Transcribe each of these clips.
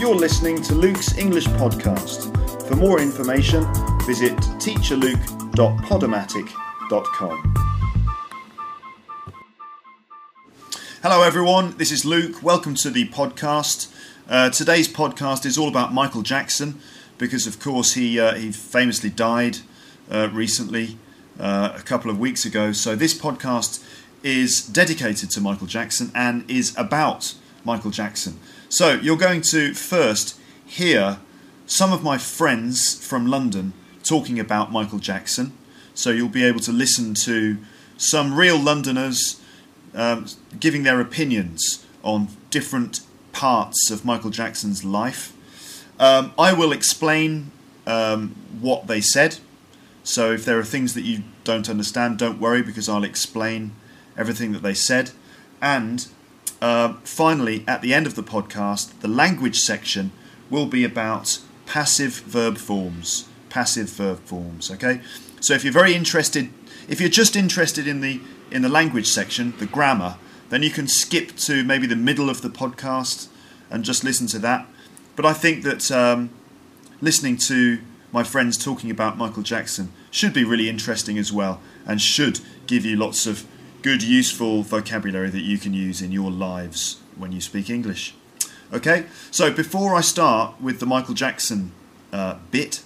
You're listening to Luke's English Podcast. For more information, visit teacherluke.podomatic.com. Hello, everyone. This is Luke. Welcome to the podcast. Uh, today's podcast is all about Michael Jackson because, of course, he uh, he famously died uh, recently, uh, a couple of weeks ago. So this podcast is dedicated to Michael Jackson and is about Michael Jackson. So you're going to first hear some of my friends from London talking about Michael Jackson. So you'll be able to listen to some real Londoners um, giving their opinions on different parts of Michael Jackson's life. Um, I will explain um, what they said. So if there are things that you don't understand, don't worry because I'll explain everything that they said. And uh, finally, at the end of the podcast, the language section will be about passive verb forms. Passive verb forms. Okay. So if you're very interested, if you're just interested in the in the language section, the grammar, then you can skip to maybe the middle of the podcast and just listen to that. But I think that um, listening to my friends talking about Michael Jackson should be really interesting as well and should give you lots of good, useful vocabulary that you can use in your lives when you speak English. Okay, so before I start with the Michael Jackson uh, bit,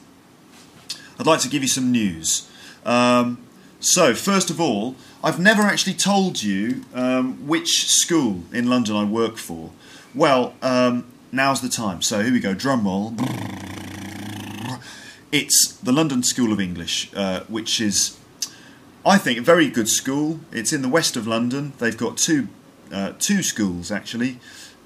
I'd like to give you some news. Um, so, first of all, I've never actually told you um, which school in London I work for. Well, um, now's the time. So, here we go, drum roll. It's the London School of English, uh, which is, I think, a very good school. It's in the west of London. They've got two, uh, two schools actually.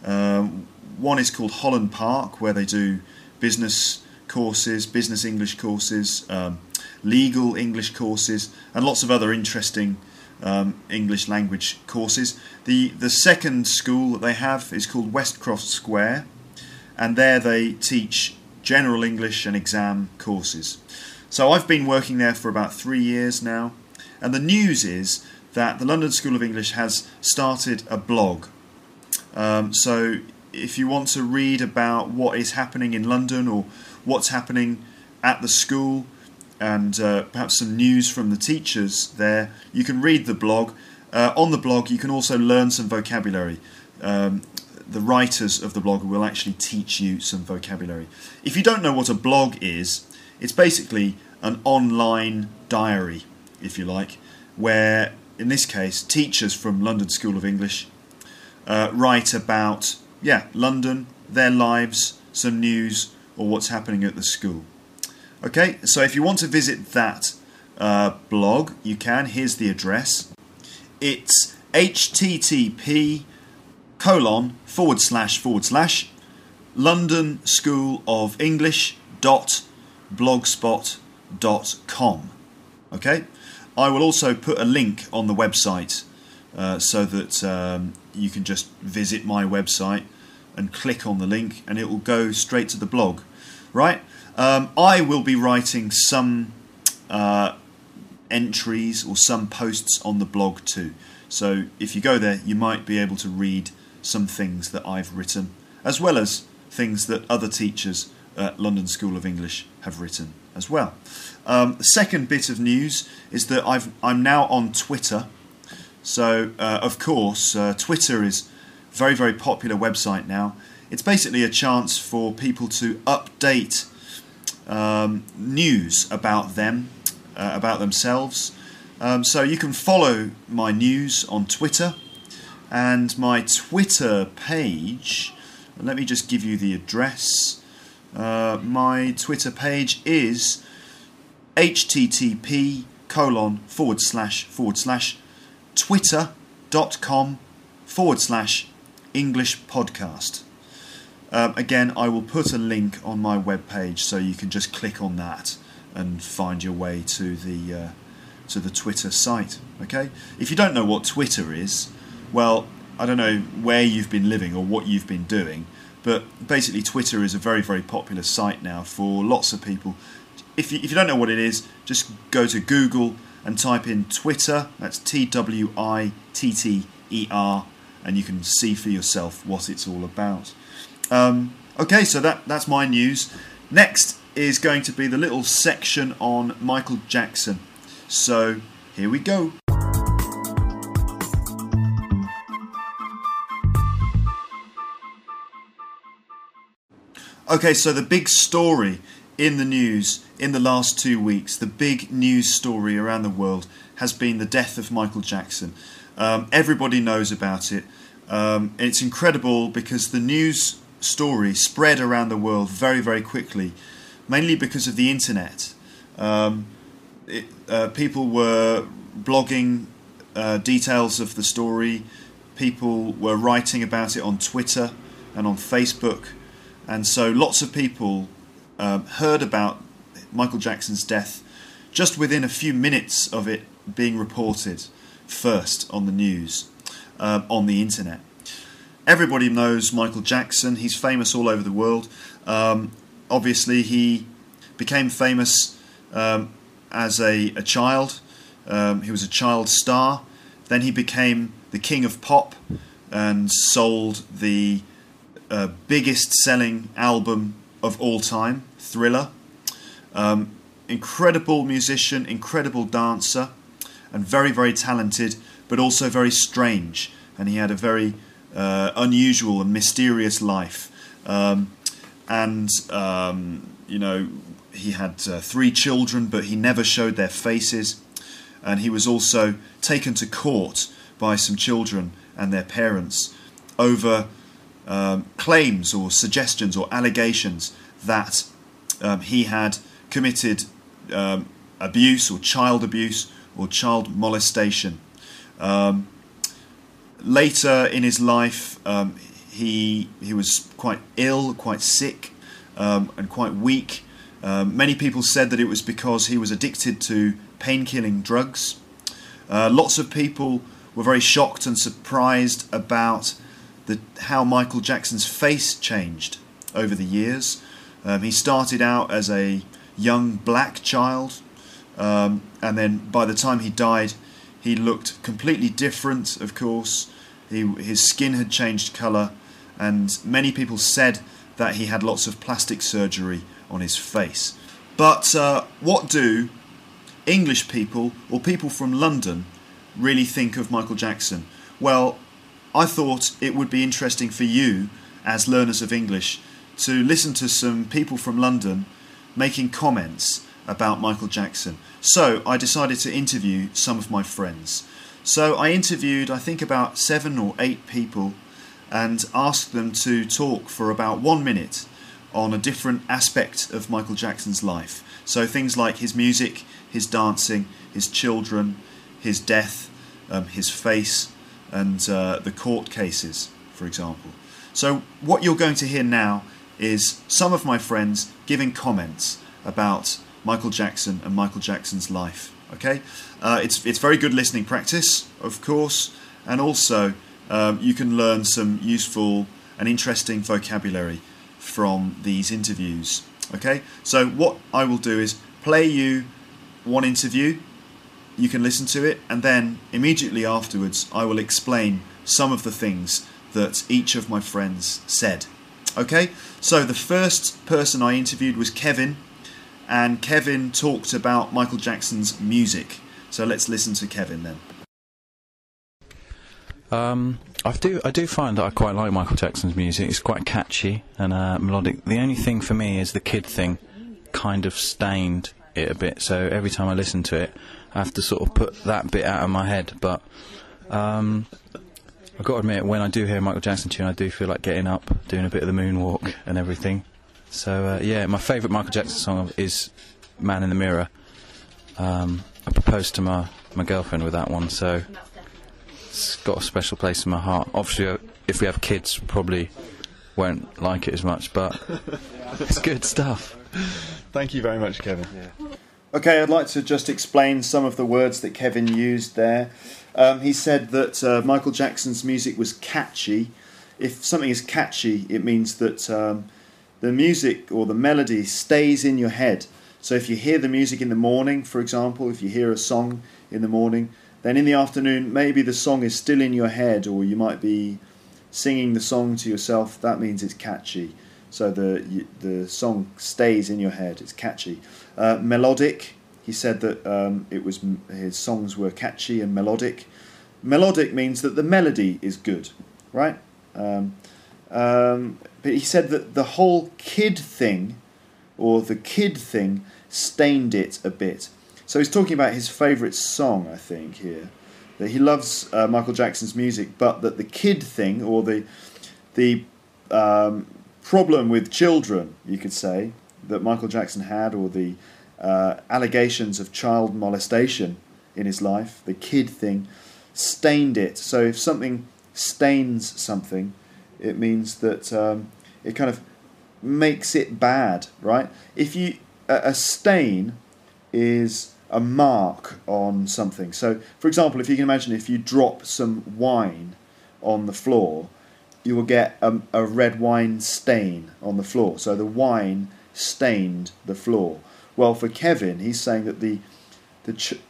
Um, one is called Holland Park, where they do business courses, business English courses, um, legal English courses, and lots of other interesting um, English language courses. The the second school that they have is called Westcroft Square, and there they teach general English and exam courses. So I've been working there for about three years now, and the news is that the London School of English has started a blog. Um, so if you want to read about what is happening in London or what's happening at the school, and uh, perhaps some news from the teachers there, you can read the blog. Uh, on the blog, you can also learn some vocabulary. Um, the writers of the blog will actually teach you some vocabulary. If you don't know what a blog is, it's basically an online diary, if you like, where, in this case, teachers from London School of English uh, write about, yeah, London, their lives, some news, or what's happening at the school. Okay, so if you want to visit that uh, blog, you can. Here's the address. It's http colon forward slash forward slash London School of English dot blogspot dot com. Okay, I will also put a link on the website uh, so that um, you can just visit my website and click on the link and it will go straight to the blog. Right? Um, I will be writing some uh, entries or some posts on the blog too. So if you go there, you might be able to read some things that I've written, as well as things that other teachers at London School of English have written as well. Um, the second bit of news is that i am now on Twitter. So, uh, of course, uh, Twitter is a very, very popular website now. It's basically a chance for people to update um, news about them, uh, about themselves. Um, so you can follow my news on Twitter and my Twitter page. Let me just give you the address. Uh, my Twitter page is http colon forward slash forward slash twitter.com forward slash English podcast. Um, again, I will put a link on my webpage so you can just click on that and find your way to the uh, to the Twitter site. Okay. If you don't know what Twitter is, well, I don't know where you've been living or what you've been doing, but basically, Twitter is a very very popular site now for lots of people. If you, if you don't know what it is, just go to Google and type in Twitter. That's T W I T T E R, and you can see for yourself what it's all about. Um, Okay, so that that's my news. Next is going to be the little section on Michael Jackson. So here we go. Okay, so the big story in the news in the last two weeks, the big news story around the world has been the death of Michael Jackson. Um, everybody knows about it. Um, it's incredible because the news story spread around the world very, very quickly, mainly because of the internet. Um, it, uh, people were blogging uh, details of the story, people were writing about it on Twitter and on Facebook, and so lots of people um, heard about Michael Jackson's death just within a few minutes of it being reported first on the news, um, on the internet. Everybody knows Michael Jackson. He's famous all over the world. Um, obviously, he became famous um, as a, a child. He was a child star. Then he became the king of pop and sold the uh, biggest selling album of all time, Thriller. Um, incredible musician, incredible dancer, and very, very talented, but also very strange. And he had a very uh, unusual and mysterious life. Um, and, um, you know, he had uh, three children, but he never showed their faces. And he was also taken to court by some children and their parents over um, claims or suggestions or allegations that um, he had committed um, abuse or child abuse or child molestation. Um, later in his life, um, he he was quite ill, quite sick, um, and quite weak. Um, many people said that it was because he was addicted to pain-killing drugs. Uh, lots of people were very shocked and surprised about the, how Michael Jackson's face changed over the years. Um, he started out as a young black child, um, and then by the time he died, he looked completely different, of course. He, his skin had changed colour, and many people said that he had lots of plastic surgery on his face. But uh, what do English people or people from London really think of Michael Jackson? Well, I thought it would be interesting for you, as learners of English, to listen to some people from London making comments about Michael Jackson. So I decided to interview some of my friends. So I interviewed, I think, about seven or eight people and asked them to talk for about one minute on a different aspect of Michael Jackson's life. So things like his music, his dancing, his children, his death, um, his face, and uh, the court cases, for example. So what you're going to hear now is some of my friends giving comments about Michael Jackson and Michael Jackson's life. Okay, uh, it's it's very good listening practice, of course, and also um, you can learn some useful and interesting vocabulary from these interviews. Okay, so what I will do is play you one interview. You can listen to it, and then immediately afterwards, I will explain some of the things that each of my friends said. Okay, so the first person I interviewed was Kevin, and Kevin talked about Michael Jackson's music. So let's listen to Kevin then. Um, I do I do find that I quite like Michael Jackson's music. It's quite catchy and uh, melodic. The only thing for me is the kid thing kind of stained it a bit. So every time I listen to it, I have to sort of put that bit out of my head. But um, I've got to admit, when I do hear a Michael Jackson tune, I do feel like getting up, doing a bit of the moonwalk and everything. So uh, yeah, my favourite Michael Jackson song is "Man in the Mirror." Um, I proposed to my my girlfriend with that one, so it's got a special place in my heart. Obviously, uh, if we have kids, probably won't like it as much, but it's good stuff. Thank you very much, Kevin. Okay, I'd like to just explain some of the words that Kevin used there. Um, he said that uh, Michael Jackson's music was catchy. If something is catchy, it means that um, the music or the melody stays in your head. So if you hear the music in the morning, for example, if you hear a song in the morning, then in the afternoon maybe the song is still in your head, or you might be singing the song to yourself. That means it's catchy. so the the song stays in your head. It's catchy. Uh, melodic. He said that um, it was his songs were catchy and melodic. Melodic means that the melody is good, right? Um, um, but he said that the whole kid thing, or the kid thing, stained it a bit. So he's talking about his favourite song, I think, here. That he loves uh, Michael Jackson's music, but that the kid thing, or the the um, problem with children, you could say, that Michael Jackson had, or the uh, allegations of child molestation in his life, the kid thing, stained it. So if something stains something, it means that um, it kind of makes it bad, right? If you a, stain is a mark on something. So, for example, if you can imagine if you drop some wine on the floor, you will get a, a red wine stain on the floor. So the wine stained the floor. Well, for Kevin, he's saying that the the ch-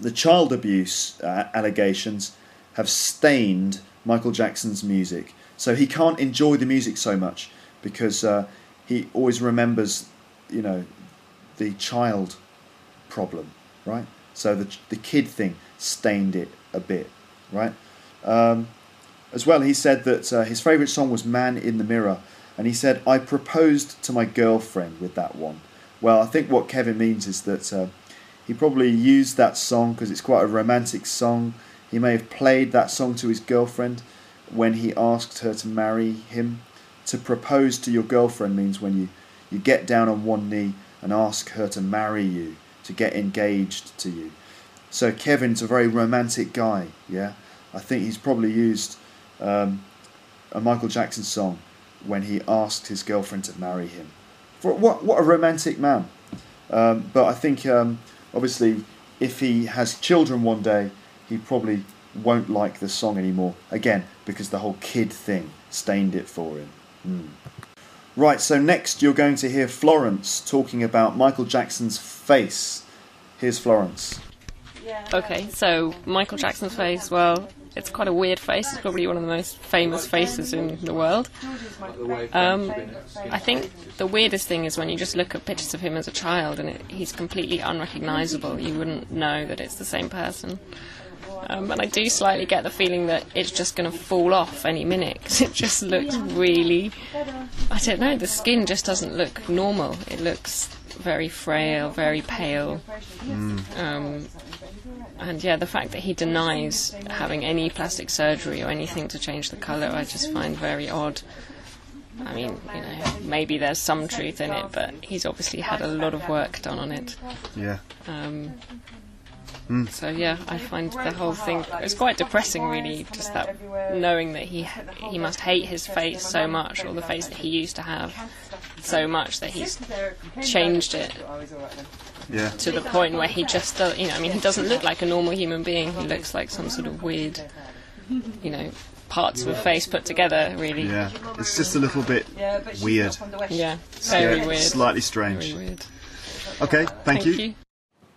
the child abuse uh, allegations have stained Michael Jackson's music. So he can't enjoy the music so much because uh, he always remembers, you know, the child problem, right? So the the kid thing stained it a bit, right? Um, as well, he said that uh, his favourite song was "Man in the Mirror," and he said, "I proposed to my girlfriend with that one." Well, I think what Kevin means is that uh, he probably used that song because it's quite a romantic song. He may have played that song to his girlfriend when he asked her to marry him. To propose to your girlfriend means when you, you get down on one knee and ask her to marry you, to get engaged to you. So Kevin's a very romantic guy, yeah? I think he's probably used um, a Michael Jackson song when he asked his girlfriend to marry him. For what what a romantic man! Um, but I think um, obviously if he has children one day, he probably won't like the song anymore. Again, because the whole kid thing stained it for him. Mm. Right. So next you're going to hear Florence talking about Michael Jackson's face. Here's Florence. Okay, so Michael Jackson's face, well, it's quite a weird face. It's probably one of the most famous faces in the world. Um, I think the weirdest thing is when you just look at pictures of him as a child and it, he's completely unrecognizable. You wouldn't know that it's the same person. Um, and I do slightly get the feeling that it's just going to fall off any minute 'cause it just looks really. I don't know, the skin just doesn't look normal. It looks very frail, very pale. Um, and yeah, the fact that he denies having any plastic surgery or anything to change the colour, I just find very odd. I mean, you know, maybe there's some truth in it, but he's obviously had a lot of work done on it. Yeah. Um, So yeah, I find the whole thing it's quite depressing, really. Just that knowing that he he must hate his face so much, or the face that he used to have, so much that he's changed it Yeah. to the point where he just does. You know, I mean, he doesn't look like a normal human being. He looks like some sort of weird, you know, parts of a face put together. Really. Yeah. It's just a little bit weird. Yeah, very Yeah, weird. Slightly Very strange. weird. Okay. Thank, you.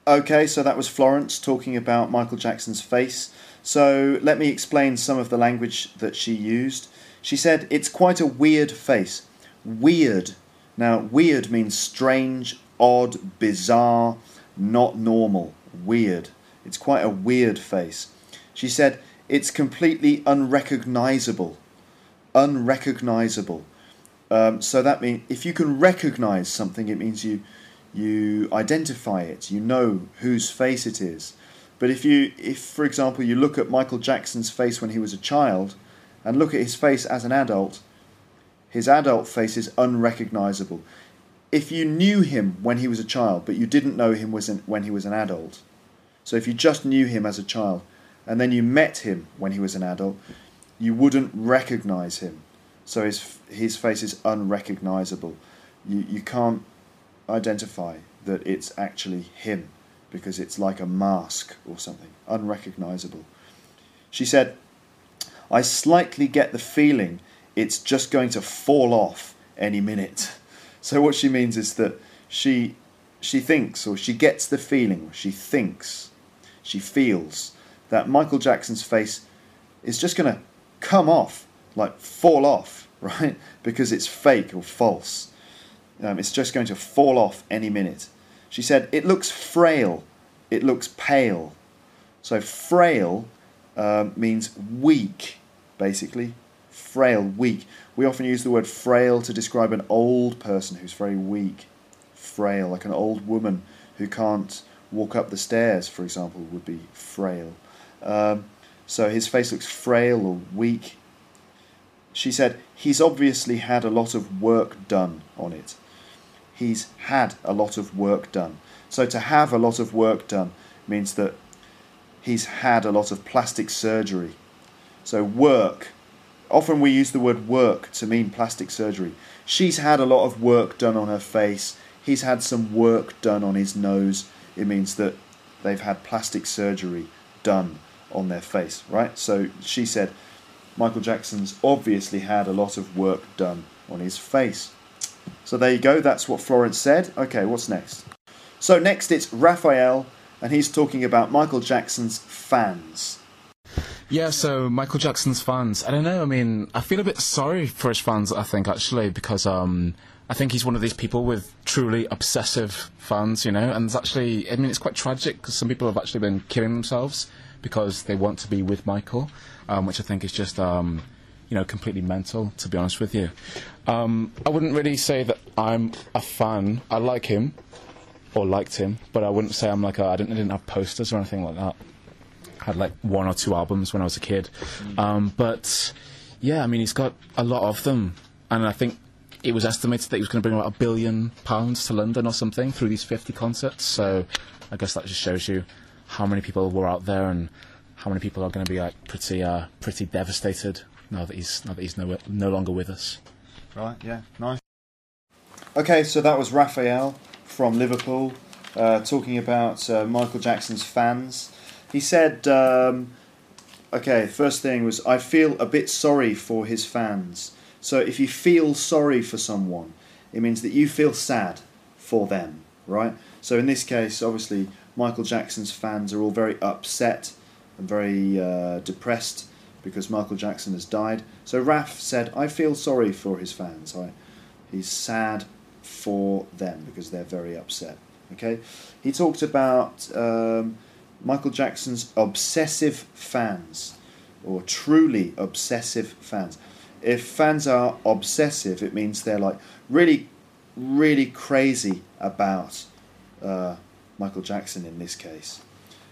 Okay, so that was Florence talking about Michael Jackson's face. So let me explain some of the language that she used. She said, It's quite a weird face. Weird. Now, weird means strange, odd, bizarre, not normal. Weird. It's quite a weird face. She said, It's completely unrecognizable. Unrecognizable. Um, so that means if you can recognize something, it means you you identify it, you know whose face it is. But if you, if for example, you look at Michael Jackson's face when he was a child, and look at his face as an adult, his adult face is unrecognizable. If you knew him when he was a child, but you didn't know him when he was an adult, so if you just knew him as a child, and then you met him when he was an adult, you wouldn't recognize him. So his his face is unrecognizable. You you can't identify that it's actually him because it's like a mask or something, unrecognizable. She said, I slightly get the feeling it's just going to fall off any minute. So what she means is that she she thinks or she gets the feeling, or she thinks, she feels that Michael Jackson's face is just going to come off, like fall off right? Because it's fake or false. Um, it's just going to fall off any minute. She said, It looks frail, it looks pale. So, frail um, means weak, basically. Frail, weak. We often use the word frail to describe an old person who's very weak. Frail, like an old woman who can't walk up the stairs, for example, would be frail. Um, so his face looks frail or weak. She said, He's obviously had a lot of work done on it. He's had a lot of work done. So to have a lot of work done means that he's had a lot of plastic surgery. So work, often we use the word work to mean plastic surgery. She's had a lot of work done on her face. He's had some work done on his nose. It means that they've had plastic surgery done on their face, right? So she said, Michael Jackson's obviously had a lot of work done on his face. So there you go, that's what Florence said. Okay, what's next? So next it's Raphael, and he's talking about Michael Jackson's fans. Yeah, so Michael Jackson's fans. I don't know. I mean, I feel a bit sorry for his fans. I think actually because um, I think he's one of these people with truly obsessive fans. You know, and it's actually. I mean, it's quite tragic because some people have actually been killing themselves because they want to be with Michael, um, which I think is just. Um, you know, completely mental, to be honest with you. Um, I wouldn't really say that I'm a fan. I like him, or liked him, but I wouldn't say I'm like I didn't, I didn't have posters or anything like that. Had like one or two albums when I was a kid, um, but yeah, I mean he's got a lot of them, and I think it was estimated that he was going to bring about a billion pounds to London or something through these 50 concerts. So I guess that just shows you how many people were out there and how many people are going to be like pretty uh, pretty devastated now that he's now that he's no no longer with us. Right, yeah, nice. Okay, so that was Raphael from Liverpool uh, talking about uh, Michael Jackson's fans. He said, um, okay, first thing was, I feel a bit sorry for his fans. So if you feel sorry for someone, it means that you feel sad for them, right? So in this case, obviously, Michael Jackson's fans are all very upset and very uh, depressed because Michael Jackson has died. So Raf said, I feel sorry for his fans. I, he's sad for them because they're very upset. Okay, he talked about um, Michael Jackson's obsessive fans, or truly obsessive fans. If fans are obsessive, it means they're like really, really crazy about uh, Michael Jackson in this case.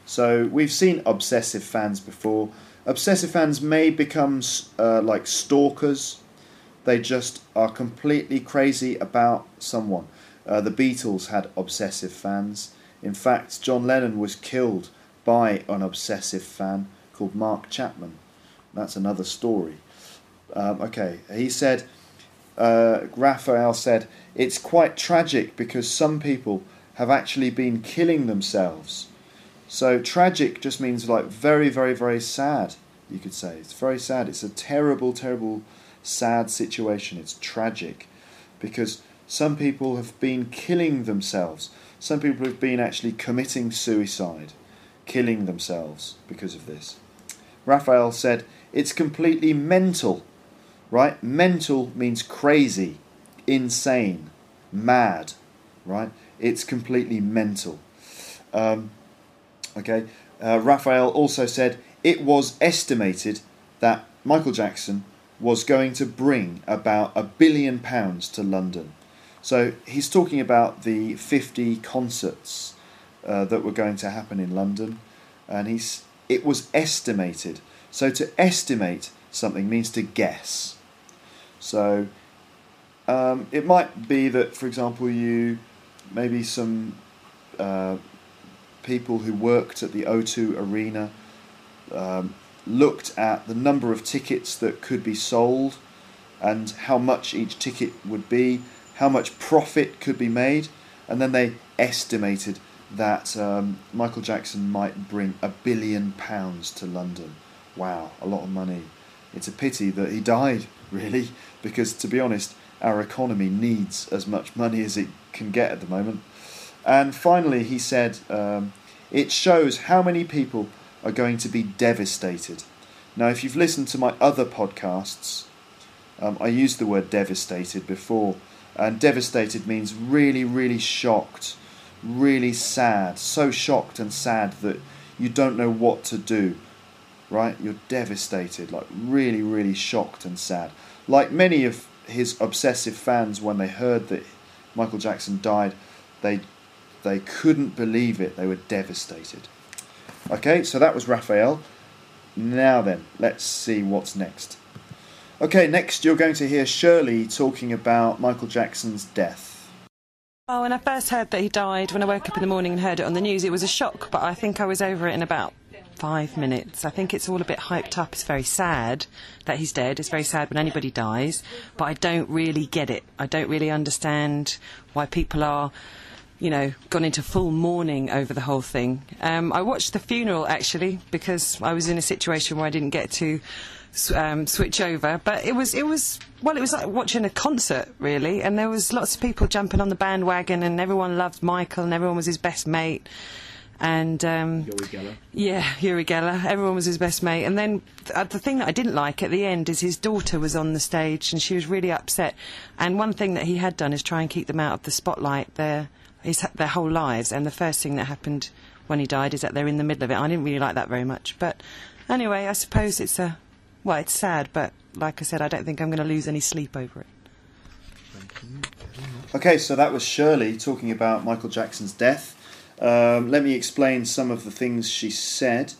So we've seen obsessive fans before. Obsessive fans may become uh, like stalkers. They just are completely crazy about someone. Uh, the Beatles had obsessive fans. In fact, John Lennon was killed by an obsessive fan called Mark Chapman. That's another story. Um, okay, he said, uh, Raphael said, it's quite tragic because some people have actually been killing themselves. So tragic just means like very, very, very sad, you could say. It's very sad. It's a terrible, terrible, sad situation. It's tragic because some people have been killing themselves. Some people have been actually committing suicide, killing themselves because of this. Raphael said, it's completely mental, right? Mental means crazy, insane, mad, right? It's completely mental. Um, okay. Uh, Raphael also said it was estimated that Michael Jackson was going to bring about a billion pounds to London. So he's talking about the 50 concerts uh, that were going to happen in London, and he's it was estimated. So to estimate something means to guess. So um, it might be that, for example, you maybe some uh, people who worked at the O2 Arena um, looked at the number of tickets that could be sold and how much each ticket would be, how much profit could be made, and then they estimated that um, Michael Jackson might bring a billion pounds to London. Wow, a lot of money. It's a pity that he died, really, because to be honest, our economy needs as much money as it can get at the moment. And finally, he said, um, it shows how many people are going to be devastated. Now, if you've listened to my other podcasts, Um, I used the word devastated before, and devastated means really, really shocked, really sad, so shocked and sad that you don't know what to do, right? You're devastated, like really, really shocked and sad. Like many of his obsessive fans, when they heard that Michael Jackson died, they they couldn't believe it. They were devastated. Okay, so that was Raphael. Now then, let's see what's next. Okay, next you're going to hear Shirley talking about Michael Jackson's death. Oh, when I first heard that he died, when I woke up in the morning and heard it on the news, it was a shock, but I think I was over it in about five minutes. I think it's all a bit hyped up. It's very sad that he's dead. It's very sad when anybody dies, but I don't really get it. I don't really understand why people are you know, gone into full mourning over the whole thing. Um, I watched the funeral actually because I was in a situation where I didn't get to um, switch over. But it was, it was, well, it was like watching a concert really, and there was lots of people jumping on the bandwagon, and everyone loved Michael, and everyone was his best mate. And um, Uri Geller. yeah, Uri Geller. Everyone was his best mate. And then th- uh, the thing that I didn't like at the end is his daughter was on the stage and she was really upset. And one thing that he had done is try and keep them out of the spotlight their his, their whole lives. And the first thing that happened when he died is that they're in the middle of it. I didn't really like that very much. But anyway, I suppose it's a well, it's sad, but like I said, I don't think I'm going to lose any sleep over it. Okay, so that was Shirley talking about Michael Jackson's death. Um, let me explain some of the things she said.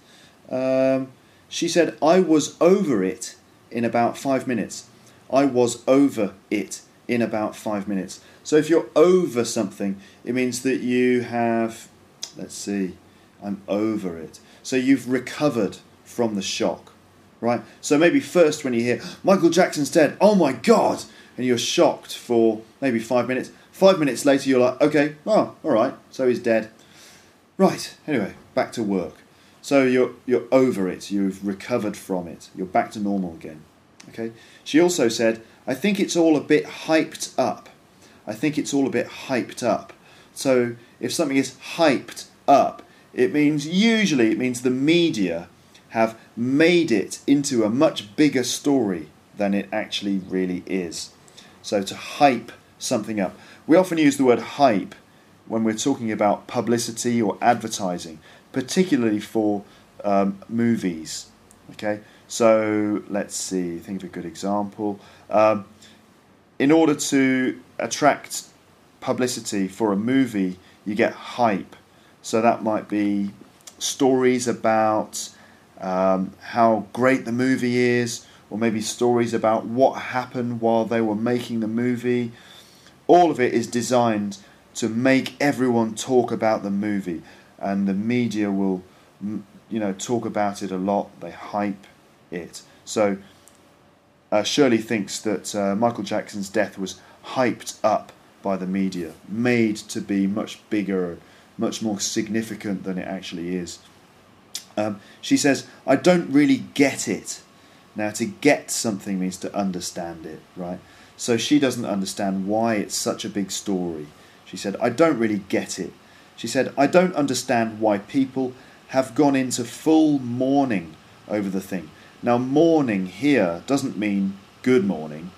Um, she said, I was over it in about five minutes. I was over it in about five minutes. So if you're over something, it means that you have, let's see, I'm over it. So you've recovered from the shock, right? So maybe first when you hear, Michael Jackson's dead, oh my God, and you're shocked for maybe five minutes. Five minutes later, you're like, okay, oh, all right, so he's dead. Right, anyway, back to work. So you're, you're over it, you've recovered from it, you're back to normal again. Okay. She also said, I think it's all a bit hyped up. I think it's all a bit hyped up. So if something is hyped up, it means usually it means the media have made it into a much bigger story than it actually really is. So to hype something up. We often use the word hype when we're talking about publicity or advertising, particularly for um, movies. Okay, so let's see, think of a good example. Um, in order to attract publicity for a movie, you get hype. So that might be stories about um, how great the movie is, or maybe stories about what happened while they were making the movie. All of it is designed to make everyone talk about the movie, and the media will, you know, talk about it a lot. They hype it. So uh, Shirley thinks that uh, Michael Jackson's death was hyped up by the media, made to be much bigger, much more significant than it actually is. Um, she says, I don't really get it. Now, to get something means to understand it, right? So she doesn't understand why it's such a big story. She said, I don't really get it. She said, I don't understand why people have gone into full mourning over the thing. Now, mourning here doesn't mean good morning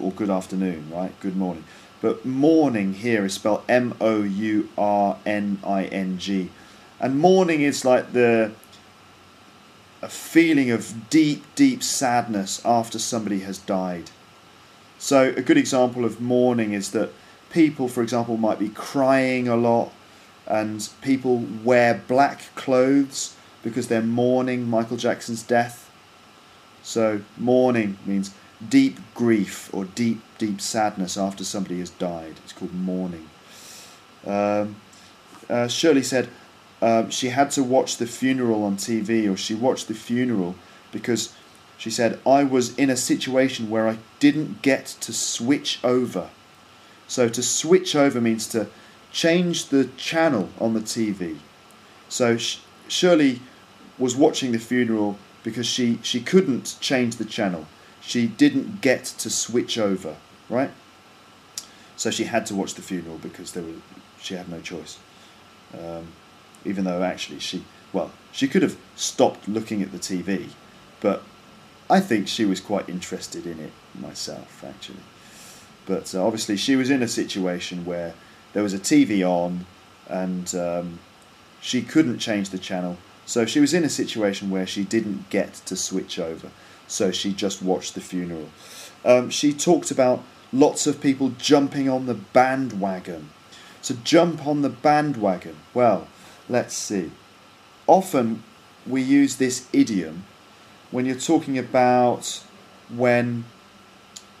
or good afternoon, right? Good morning. But mourning here is spelled M O U R N I N G. And mourning is like the a feeling of deep, deep sadness after somebody has died. So, a good example of mourning is that people, for example, might be crying a lot, and people wear black clothes because they're mourning Michael Jackson's death. So, mourning means deep grief or deep, deep sadness after somebody has died. It's called mourning. Um, uh, Shirley said um, she had to watch the funeral on TV, or she watched the funeral because she said, I was in a situation where I didn't get to switch over. So, to switch over means to change the channel on the TV. So, Sh- Shirley was watching the funeral because she, she couldn't change the channel. She didn't get to switch over, right? So she had to watch the funeral because there was, she had no choice. Um, even though actually she, well, she could have stopped looking at the TV, but I think she was quite interested in it myself, actually. But uh, obviously, she was in a situation where there was a TV on and um, she couldn't change the channel. So she was in a situation where she didn't get to switch over. So she just watched the funeral. Um, she talked about lots of people jumping on the bandwagon. So jump on the bandwagon. Well, let's see. Often we use this idiom when you're talking about when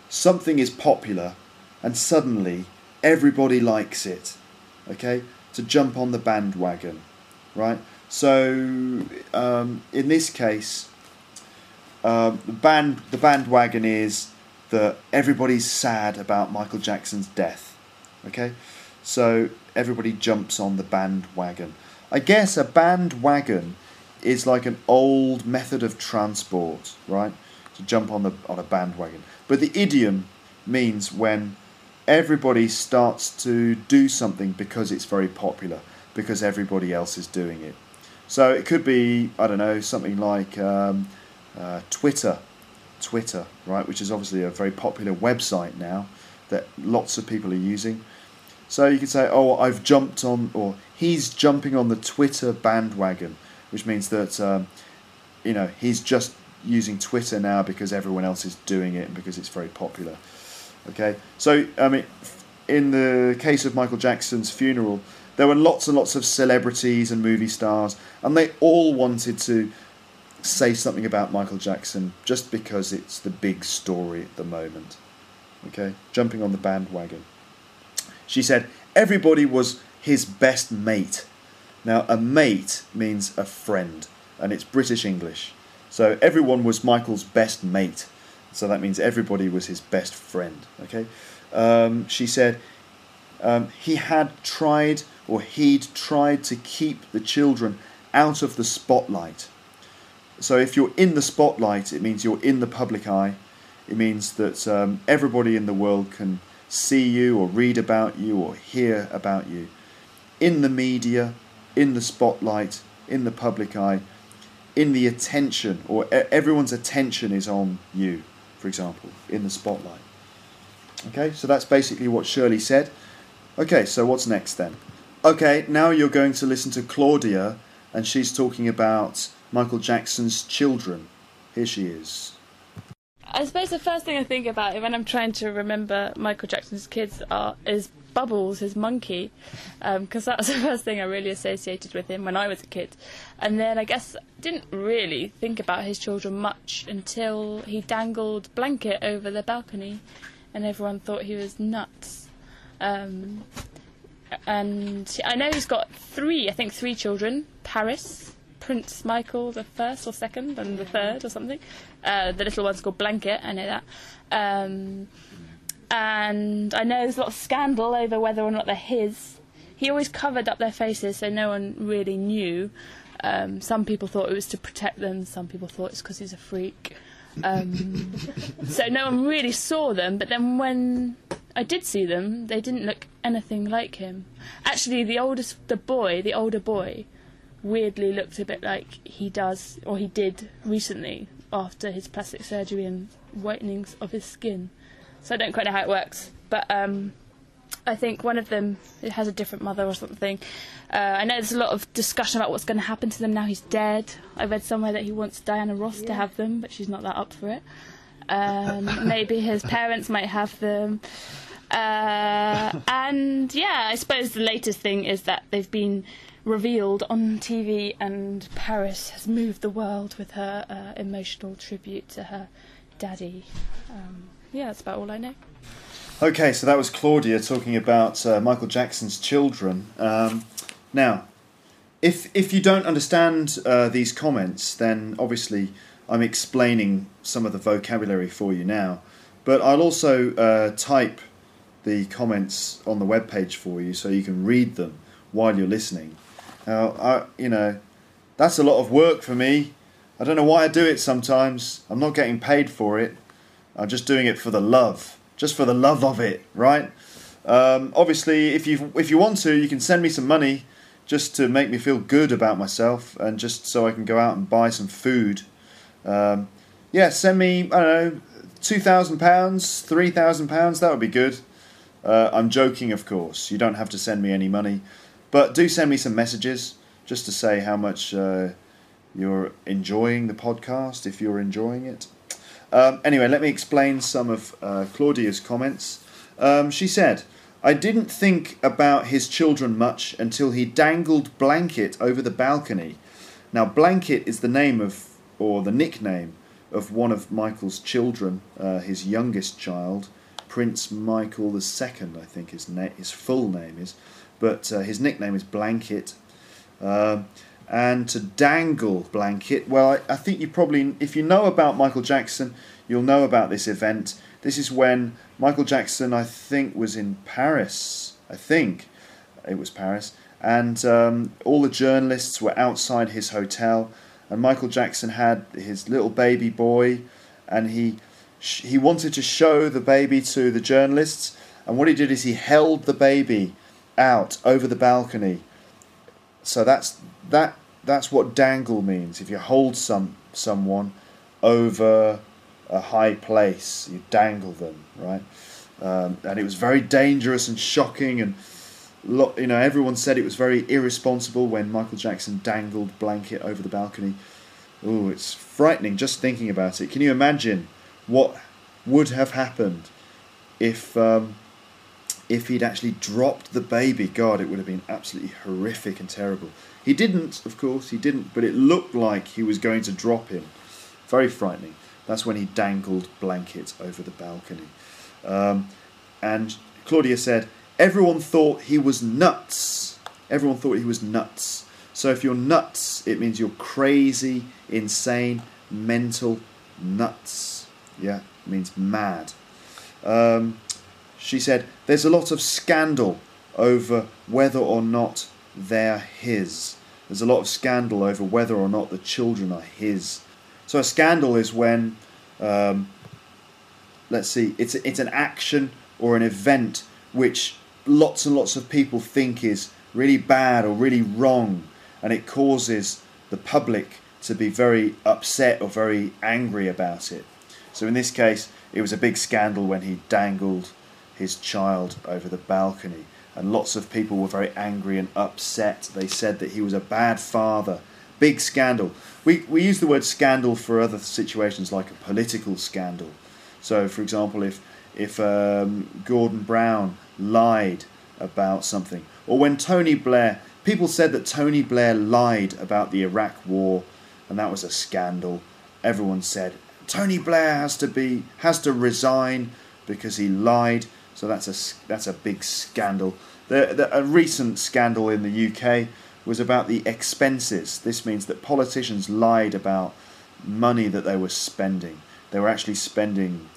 something is popular and suddenly everybody likes it. Okay? To jump on the bandwagon. Right? So um, in this case, um, the band the bandwagon is that everybody's sad about Michael Jackson's death. Okay, so everybody jumps on the bandwagon. I guess a bandwagon is like an old method of transport, right? To jump on the on a bandwagon. But the idiom means when everybody starts to do something because it's very popular, because everybody else is doing it. So it could be I don't know something like um, uh, Twitter, Twitter, right, which is obviously a very popular website now that lots of people are using. So you could say, oh, I've jumped on, or he's jumping on the Twitter bandwagon, which means that um, you know he's just using Twitter now because everyone else is doing it and because it's very popular. Okay, so I mean, in the case of Michael Jackson's funeral, there were lots and lots of celebrities and movie stars, and they all wanted to say something about Michael Jackson just because it's the big story at the moment. Okay, jumping on the bandwagon. She said everybody was his best mate. Now, a mate means a friend, and it's British English. So everyone was Michael's best mate. So that means everybody was his best friend. Okay. Um, she said um, he had tried, or he'd tried to keep the children out of the spotlight. So if you're in the spotlight, it means you're in the public eye. It means that um, everybody in the world can see you or read about you or hear about you. In the media, in the spotlight, in the public eye, in the attention, or everyone's attention is on you, for example, in the spotlight. Okay, so that's basically what Shirley said. Okay, so what's next then? Okay, now you're going to listen to Claudia, and she's talking about Michael Jackson's children. Here she is. I suppose the first thing I think about when I'm trying to remember Michael Jackson's kids are is Bubbles, his monkey, because um, that was the first thing I really associated with him when I was a kid. And then I guess didn't really think about his children much until he dangled blanket over the balcony, and everyone thought he was nuts. Um, and I know he's got three, I think three children: Paris, Prince Michael the first or second and the third or something. Uh, the little one's called Blanket. I know that. Um, and I know there's a lot of scandal over whether or not they're his. He always covered up their faces so no one really knew. Um, some people thought it was to protect them. Some people thought it's because he's a freak. Um, so no one really saw them. But then when I did see them, they didn't look anything like him. Actually, the oldest, the boy, the older boy, weirdly looked a bit like he does or he did recently after his plastic surgery and whitenings of his skin. So I don't quite know how it works, but um, I think one of them it has a different mother or something. Uh, I know there's a lot of discussion about what's going to happen to them now he's dead. I read somewhere that he wants Diana Ross yeah. to have them, but she's not that up for it. Um, maybe his parents might have them. Uh, and yeah, I suppose the latest thing is that they've been revealed on TV, and Paris has moved the world with her uh, emotional tribute to her daddy. Um, yeah, that's about all I know. Okay, so that was Claudia talking about uh, Michael Jackson's children. Um, now, if if you don't understand uh, these comments, then obviously I'm explaining some of the vocabulary for you now. But I'll also uh, type the comments on the web page for you so you can read them while you're listening. Now, I, you know, that's a lot of work for me. I don't know why I do it sometimes. I'm not getting paid for it. I'm just doing it for the love, just for the love of it, right? Um, obviously, if you if you want to, you can send me some money just to make me feel good about myself and just so I can go out and buy some food. Um, yeah, send me I don't know two thousand pounds, three thousand pounds. That would be good. Uh, I'm joking, of course. You don't have to send me any money, but do send me some messages just to say how much uh, you're enjoying the podcast. If you're enjoying it. Um, anyway, let me explain some of uh, Claudia's comments. Um, she said, I didn't think about his children much until he dangled Blanket over the balcony. Now, Blanket is the name of, or the nickname of one of Michael's children, uh, his youngest child, Prince Michael II, I think his, na- his full name is, but uh, his nickname is Blanket. Um and to dangle blanket. Well, I, I, think you probably, if you know about Michael Jackson, you'll know about this event. This is when Michael Jackson, I think, was in Paris. I think it was Paris, and um, all the journalists were outside his hotel, and Michael Jackson had his little baby boy, and he he wanted to show the baby to the journalists, and what he did is he held the baby out over the balcony. So that's that that's what dangle means. If you hold some someone over a high place, you dangle them, right? Um, and it was very dangerous and shocking, and you know everyone said it was very irresponsible when Michael Jackson dangled blanket over the balcony. Oh, it's frightening just thinking about it. Can you imagine what would have happened if um, if he'd actually dropped the baby? God, it would have been absolutely horrific and terrible. He didn't, of course, he didn't, but it looked like he was going to drop him. Very frightening. That's when he dangled blankets over the balcony. Um, and Claudia said, Everyone thought he was nuts. Everyone thought he was nuts. So if you're nuts, it means you're crazy, insane, mental, nuts. Yeah, means mad. Um, she said, There's a lot of scandal over whether or not they're his. There's a lot of scandal over whether or not the children are his. So a scandal is when, um, let's see, it's it's an action or an event which lots and lots of people think is really bad or really wrong, and it causes the public to be very upset or very angry about it. So in this case, it was a big scandal when he dangled his child over the balcony and lots of people were very angry and upset. They said that he was a bad father. Big scandal. We, we use the word scandal for other situations like a political scandal. So, for example, if, if um, Gordon Brown lied about something, or when Tony Blair, people said that Tony Blair lied about the Iraq war, and that was a scandal. Everyone said Tony Blair has to be has to resign because he lied. So that's a that's a big scandal. The, the, a recent scandal in the UK was about the expenses. This means that politicians lied about money that they were spending. They were actually spending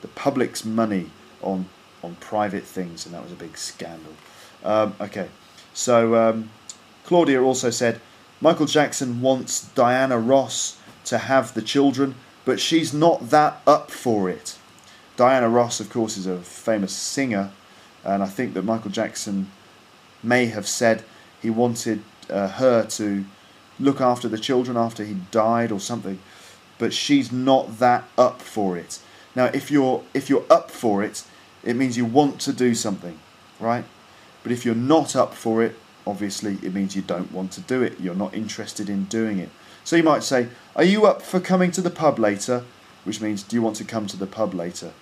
the public's money on on private things, and that was a big scandal. Um, okay, so um, Claudia also said Michael Jackson wants Diana Ross to have the children, but she's not that up for it. Diana Ross, of course, is a famous singer, and I think that Michael Jackson may have said he wanted uh, her to look after the children after he died or something, but she's not that up for it. Now, if you're if you're up for it, it means you want to do something, right? But if you're not up for it, obviously it means you don't want to do it. You're not interested in doing it. So you might say, "Are you up for coming to the pub later?" Which means, "Do you want to come to the pub later?"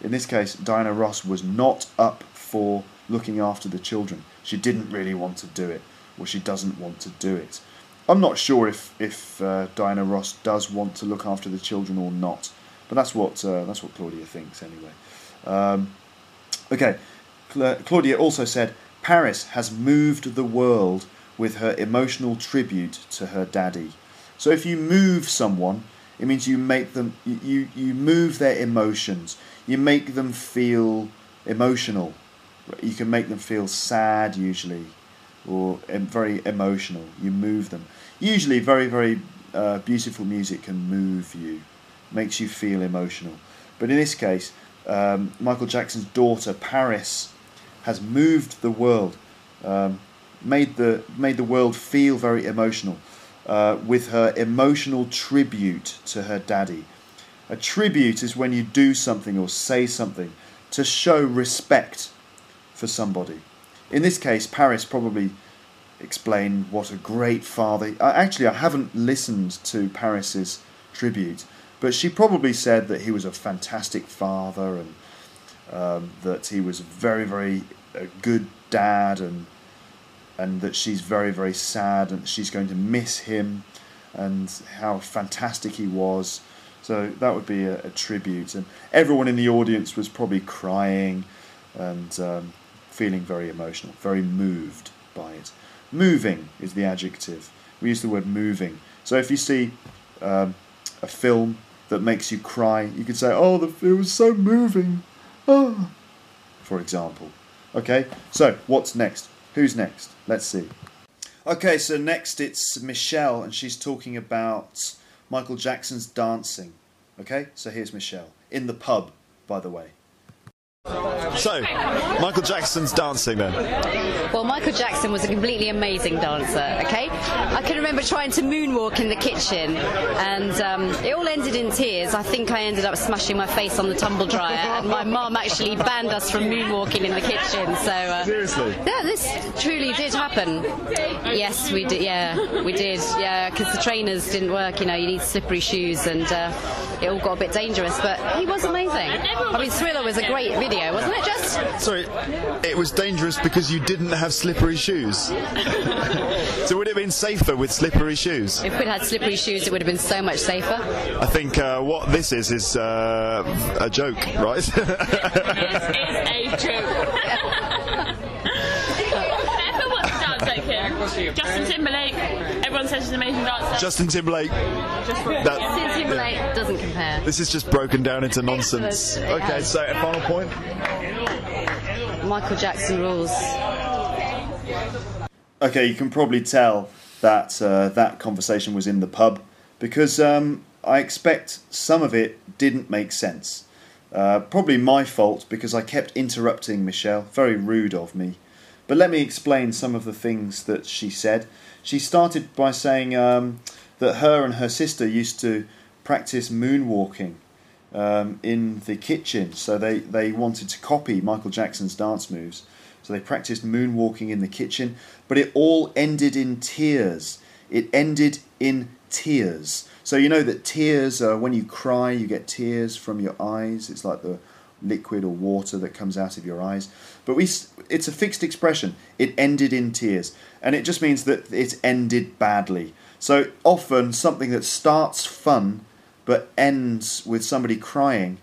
In this case, Diana Ross was not up for looking after the children. She didn't really want to do it, or she doesn't want to do it. I'm not sure if if uh, Diana Ross does want to look after the children or not, but that's what uh, that's what Claudia thinks anyway. Um, okay, Cla- Claudia also said Paris has moved the world with her emotional tribute to her daddy. So if you move someone, it means you make them you you move their emotions you make them feel emotional. You can make them feel sad usually, or very emotional. You move them. Usually, very very uh, beautiful music can move you, makes you feel emotional. But in this case, um, Michael Jackson's daughter Paris has moved the world, um, made the made the world feel very emotional uh, with her emotional tribute to her daddy. A tribute is when you do something or say something to show respect for somebody. In this case, Paris probably explained what a great father. Uh, actually, I haven't listened to Paris's tribute, but she probably said that he was a fantastic father and um, that he was very, very a good dad and and that she's very, very sad and she's going to miss him and how fantastic he was. So that would be a, a tribute, and everyone in the audience was probably crying and um, feeling very emotional, very moved by it. Moving is the adjective. We use the word moving. So if you see um, a film that makes you cry, you could say, "Oh, the, it was so moving," oh, for example. Okay. So what's next? Who's next? Let's see. Okay, so next it's Michelle, and she's talking about Michael Jackson's dancing. Okay, so here's Michelle in the pub, by the way. So, Michael Jackson's dancing then. Well, Michael Jackson was a completely amazing dancer, okay? I can remember trying to moonwalk in the kitchen, and um, it all ended in tears. I think I ended up smashing my face on the tumble dryer, and my mum actually banned us from moonwalking in the kitchen. So, uh, Seriously? yeah, this truly did happen. Yes, we did. Yeah, we did. Yeah, because the trainers didn't work. You know, you need slippery shoes, and uh, it all got a bit dangerous. But he was amazing. I mean, Thriller was a great video, wasn't it? Just Sorry, it was dangerous because you didn't have slippery shoes. so would it have been safer with slippery shoes? if we'd had slippery shoes, it would have been so much safer. I think uh, what this is is uh, a joke, right? It's a joke. Justin Timberlake. Everyone says he's an amazing dancer. Justin Timberlake. That, Justin Timberlake doesn't compare. this is just broken down into nonsense. Excellent. Okay, has. so a final point. Michael Jackson rules. Okay, you can probably tell that uh, that conversation was in the pub because um, I expect some of it didn't make sense. Uh, probably my fault because I kept interrupting Michelle. Very rude of me. But let me explain some of the things that she said. She started by saying um, that her and her sister used to practice moonwalking um, in the kitchen. So they, they wanted to copy Michael Jackson's dance moves. So they practiced moonwalking in the kitchen, but it all ended in tears. It ended in tears. So you know that tears are when you cry, you get tears from your eyes. It's like the liquid or water that comes out of your eyes. But we, it's a fixed expression. It ended in tears, and it just means that it ended badly. So often something that starts fun but ends with somebody crying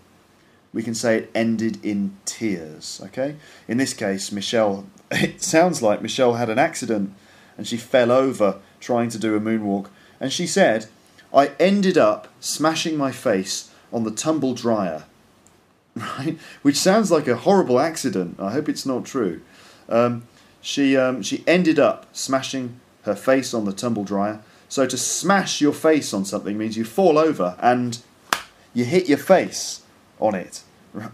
we can say it ended in tears. Okay. In this case, Michelle. It sounds like Michelle had an accident, and she fell over trying to do a moonwalk. And she said, "I ended up smashing my face on the tumble dryer." Right, which sounds like a horrible accident. I hope it's not true. Um, she um, she ended up smashing her face on the tumble dryer. So to smash your face on something means you fall over and you hit your face on it.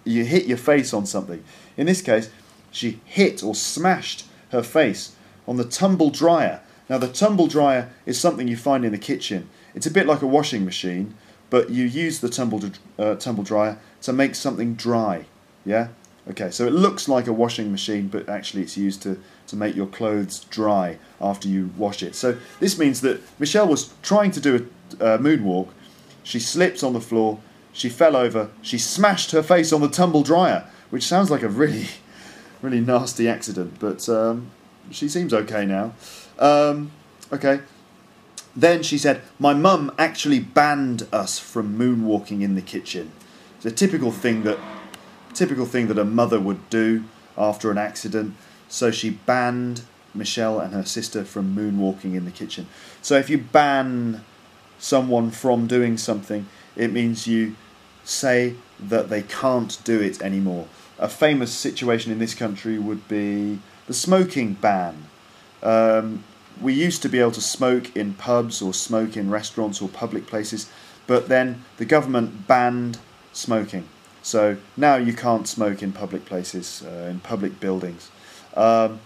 You hit your face on something. In this case, she hit or smashed her face on the tumble dryer. Now, the tumble dryer is something you find in the kitchen. It's a bit like a washing machine, but you use the tumble, uh, tumble dryer to make something dry. Yeah? Okay, so it looks like a washing machine, but actually it's used to, to make your clothes dry after you wash it. So this means that Michelle was trying to do a uh, moonwalk. She slipped on the floor. She fell over. She smashed her face on the tumble dryer, which sounds like a really, really nasty accident. But um, she seems okay now. Um, okay. Then she said, "My mum actually banned us from moonwalking in the kitchen." It's a typical thing that, typical thing that a mother would do after an accident. So she banned Michelle and her sister from moonwalking in the kitchen. So if you ban someone from doing something, it means you say that they can't do it anymore. A famous situation in this country would be the smoking ban. Um, we used to be able to smoke in pubs or smoke in restaurants or public places, but then the government banned smoking. So now you can't smoke in public places, uh, in public buildings. Um,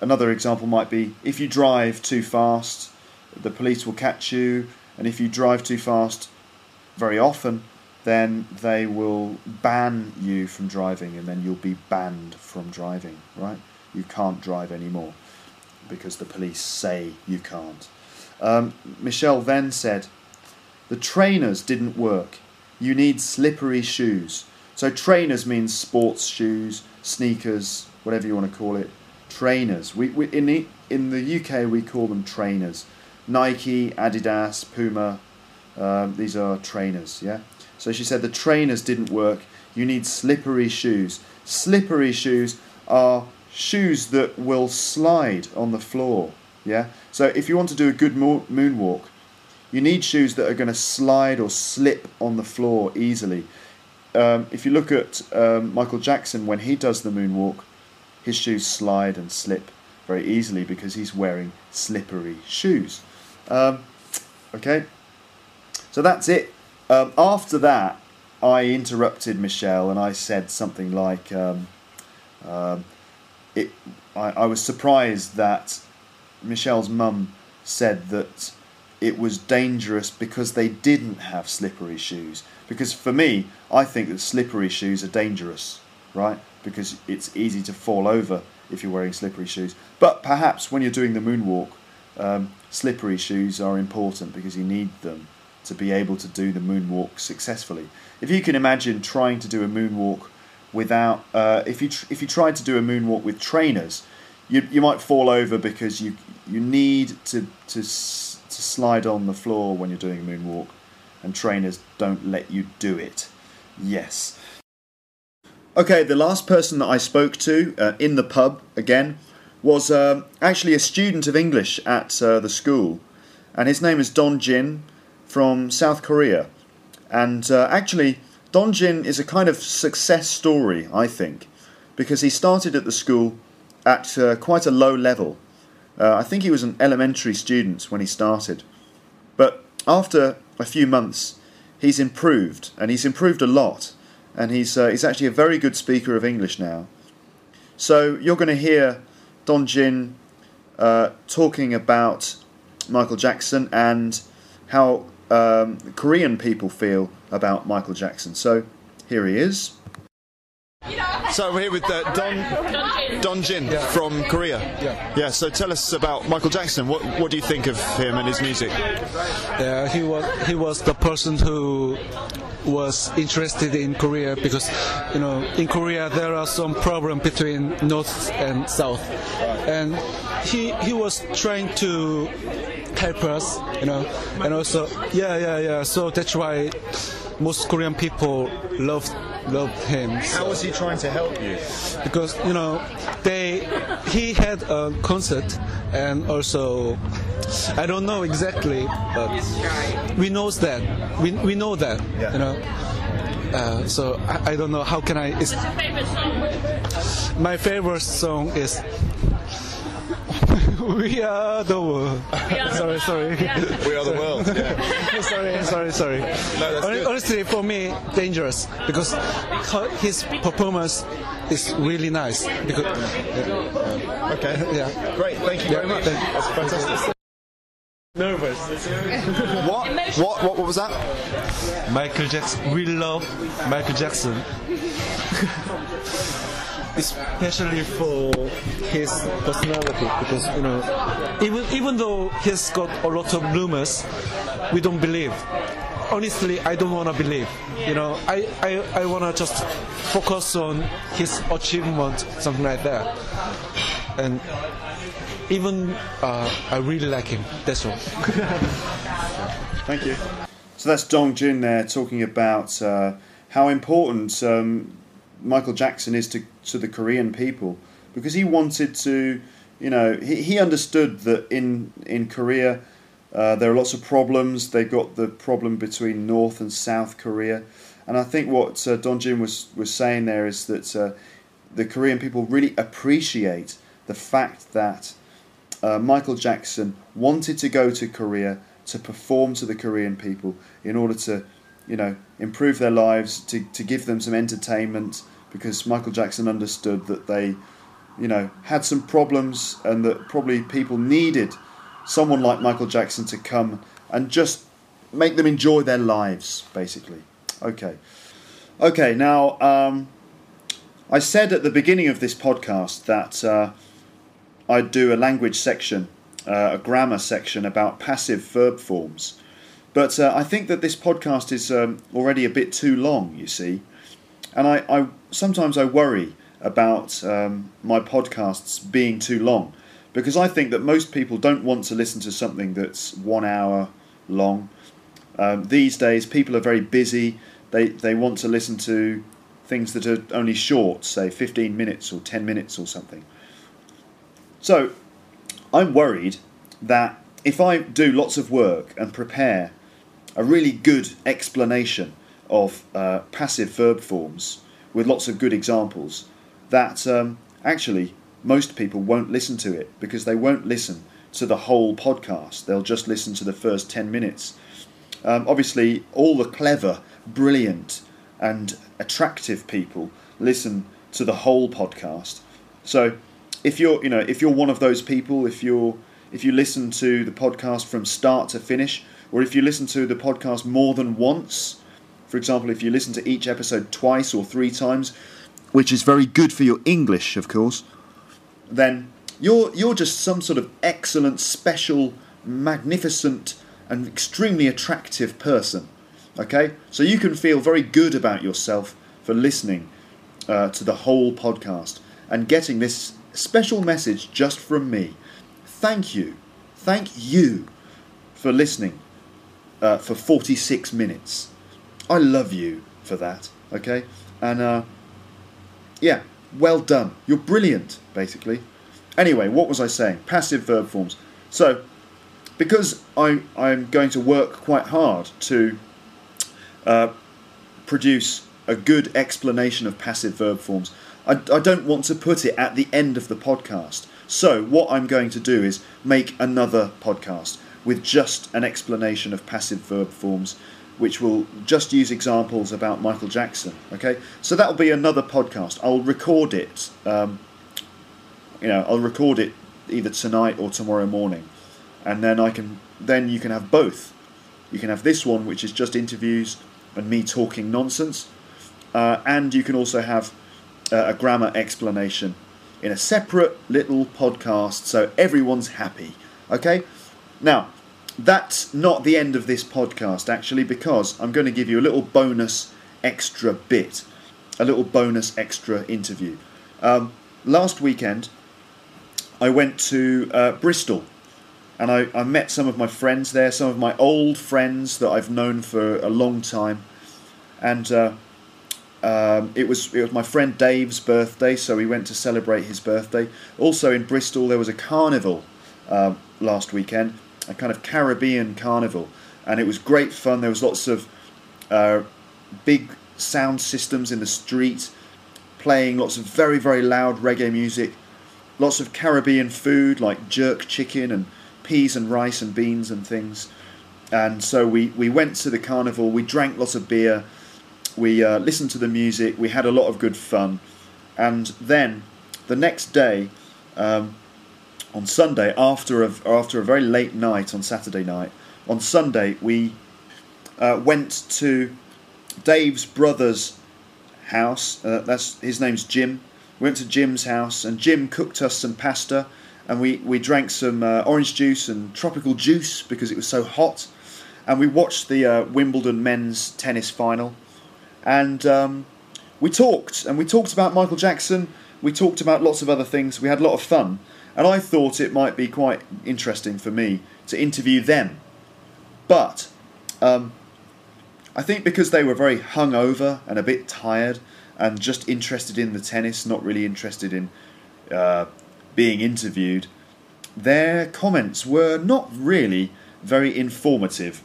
another example might be if you drive too fast, the police will catch you, and if you drive too fast very often, then they will ban you from driving, and then you'll be banned from driving. Right? You can't drive anymore because the police say you can't. Um, Michelle then said, "The trainers didn't work. You need slippery shoes." So trainers means sports shoes, sneakers, whatever you want to call it. Trainers. We, we in the in the UK we call them trainers. Nike, Adidas, Puma. Um, these are trainers. Yeah. So she said the trainers didn't work. You need slippery shoes. Slippery shoes are shoes that will slide on the floor. Yeah. So if you want to do a good mo- moonwalk, you need shoes that are going to slide or slip on the floor easily. Um, if you look at um, Michael Jackson when he does the moonwalk, his shoes slide and slip very easily because he's wearing slippery shoes. Um, okay, so that's it. Um, after that, I interrupted Michelle and I said something like, um, um, "It." I, I was surprised that Michelle's mum said that it was dangerous because they didn't have slippery shoes. Because for me, I think that slippery shoes are dangerous, right? Because it's easy to fall over if you're wearing slippery shoes. But perhaps when you're doing the moonwalk, um, slippery shoes are important because you need them to be able to do the moonwalk successfully. If you can imagine trying to do a moonwalk without, uh, if you tr- if you tried to do a moonwalk with trainers, you you might fall over because you you need to to to slide on the floor when you're doing a moonwalk, and trainers don't let you do it. Yes. Okay, the last person that I spoke to uh, in the pub again was um, actually a student of English at uh, the school, and his name is Dong Jin from South Korea. And uh, actually, Dong Jin is a kind of success story, I think, because he started at the school at uh, quite a low level. Uh, I think he was an elementary student when he started. But after a few months, he's improved, and he's improved a lot. And he's, uh, he's actually a very good speaker of English now. So you're going to hear Dong Jin uh, talking about Michael Jackson and how um, Korean people feel about Michael Jackson. So here he is. So we're here with uh, Don Dong Jin from Korea. Yeah. Yeah. So tell us about Michael Jackson. What what do you think of him and his music? Yeah, he was he was the person who was interested in Korea because you know in Korea there are some problem between north and south, and he he was trying to help us, you know, and also yeah yeah yeah. So that's why most Korean people love love him. How was he trying to help you? because you know they he had a concert and also I don't know exactly but we knows that we, we know that you know uh, so I, I don't know how can I it's, my favorite song is we are the world sorry sorry We are the world. Yeah. sorry, sorry, sorry. that's Hon- good. Honestly, for me, dangerous because ho- his performance is really nice. Because Okay. yeah, Great. Thank you very much. That's fantastic. nervous. What? What? What? What was that? Michael Jackson, we love Michael Jackson. Especially for his personality, because you know, even even though he's got a lot of rumors, we don't believe. Honestly, I don't wanna believe. You know, I I, I wanna just focus on his achievement, something like that. And even uh, I really like him. That's all. Thank you. So that's Dong Jin there talking about uh, how important um, Michael Jackson is to, to the Korean people because he wanted to, you know, he, he understood that in in Korea uh, there are lots of problems. They got the problem between North and South Korea, and I think what uh, Dong Jin was was saying there is that uh, the Korean people really appreciate the fact that uh, Michael Jackson wanted to go to Korea to perform to the Korean people in order to, you know, improve their lives, to, to give them some entertainment, because Michael Jackson understood that they, you know, had some problems and that probably people needed someone like Michael Jackson to come and just make them enjoy their lives, basically. Okay. Okay, now, um, I said at the beginning of this podcast that uh, I'd do a language section, uh, a grammar section about passive verb forms. But uh, I think that this podcast is um, already a bit too long, you see. And I, I sometimes I worry about um, my podcasts being too long because I think that most people don't want to listen to something that's one hour long. Um, these days, people are very busy. They they want to listen to things that are only short, say 15 minutes or 10 minutes or something. So, I'm worried that if I do lots of work and prepare a really good explanation of uh, passive verb forms with lots of good examples, that um, actually most people won't listen to it because they won't listen to the whole podcast. They'll just listen to the first 10 minutes. Um, obviously, all the clever, brilliant, and attractive people listen to the whole podcast. So, if you're, you know, if you're one of those people, if you're, if you listen to the podcast from start to finish, or if you listen to the podcast more than once, for example, if you listen to each episode twice or three times, which is very good for your English, of course, then you're you're just some sort of excellent, special, magnificent, and extremely attractive person. Okay, so you can feel very good about yourself for listening uh, to the whole podcast and getting this special message just from me. Thank you, thank you for listening uh, for 46 minutes. I love you for that. Okay, and uh, yeah, well done. You're brilliant, basically. Anyway, what was I saying? Passive verb forms. So, because I, I'm going to work quite hard to uh, produce a good explanation of passive verb forms, I, I don't want to put it at the end of the podcast. So, what I'm going to do is make another podcast with just an explanation of passive verb forms which will just use examples about Michael Jackson. Okay, so that'll be another podcast. I'll record it. Um, you know, I'll record it either tonight or tomorrow morning, and then I can then you can have both. You can have this one, which is just interviews and me talking nonsense, uh, and you can also have uh, a grammar explanation in a separate little podcast, so everyone's happy. Okay, now that's not the end of this podcast, actually, because I'm going to give you a little bonus extra bit, a little bonus extra interview. Um, last weekend, I went to uh, Bristol and I, I met some of my friends there, some of my old friends that I've known for a long time. And uh, um, it was it was my friend Dave's birthday, so we went to celebrate his birthday. Also in Bristol, there was a carnival uh, last weekend, a kind of Caribbean carnival, and it was great fun. There was lots of uh, big sound systems in the street, playing lots of very very loud reggae music, lots of Caribbean food like jerk chicken and peas and rice and beans and things. And so we, we went to the carnival, we drank lots of beer, we uh, listened to the music, we had a lot of good fun. And then the next day, um, on Sunday after a, after a very late night on Saturday night. On Sunday, we uh, went to Dave's brother's house. Uh, that's his name's Jim. We went to Jim's house, and Jim cooked us some pasta, and we we drank some uh, orange juice and tropical juice because it was so hot, and we watched the uh, Wimbledon men's tennis final, and um, we talked, and we talked about Michael Jackson. We talked about lots of other things. We had a lot of fun. And I thought it might be quite interesting for me to interview them. But um, I think because they were very hungover and a bit tired and just interested in the tennis, not really interested in uh, being interviewed, their comments were not really very informative.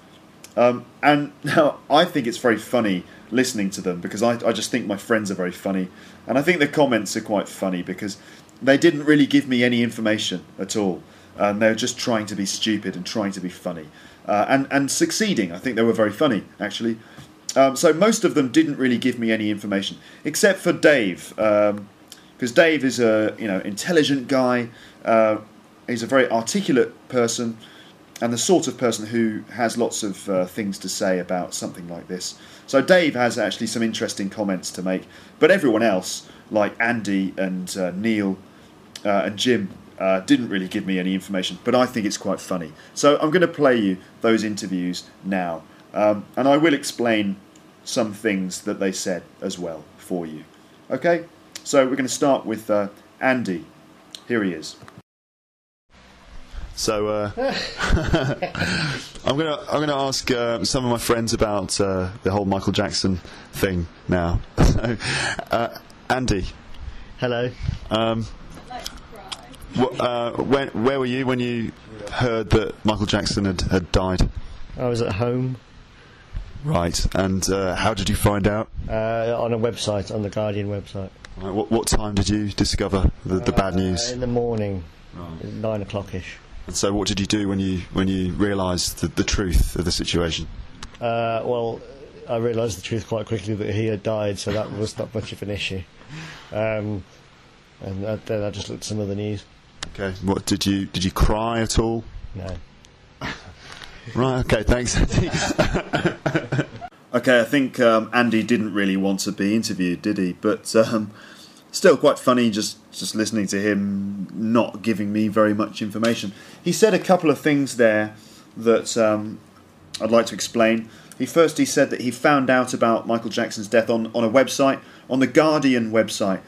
Um, and now I think it's very funny listening to them because I, I just think my friends are very funny. And I think the comments are quite funny because they didn't really give me any information at all. Um, they were just trying to be stupid and trying to be funny. Uh, and, and succeeding. I think they were very funny, actually. Um, so most of them didn't really give me any information, except for Dave, because um, Dave is a you know intelligent guy. Uh, he's a very articulate person, and the sort of person who has lots of uh, things to say about something like this. So Dave has actually some interesting comments to make, but everyone else, like Andy and uh, Neil uh, and Jim, uh, didn't really give me any information. But I think it's quite funny. So I'm going to play you those interviews now, um, and I will explain some things that they said as well for you. Okay, so we're going to start with uh, Andy. Here he is. So uh, I'm gonna I'm gonna ask uh, some of my friends about uh, the whole Michael Jackson thing now. uh, Andy, Hello. um, wh- uh, when, where were you when you heard that Michael Jackson had, had died? I was at home Right, and uh, how did you find out? uh, on a website, on the Guardian website. Right, what, what time did you discover the, the bad news? in the morning, nine o'clock ish. And so, what did you do when you when you realised the, the truth of the situation? Uh, well, I realised the truth quite quickly that he had died, so that was not much of an issue. Um, and then I just looked at some of the news. Okay, what did you did you cry at all? No. Right, okay, thanks. Okay, I think um, Andy didn't really want to be interviewed, did he? But um, still quite funny just, just listening to him not giving me very much information. He said a couple of things there that um, I'd like to explain. He first he said that he found out about Michael Jackson's death on, on a website, on the Guardian website.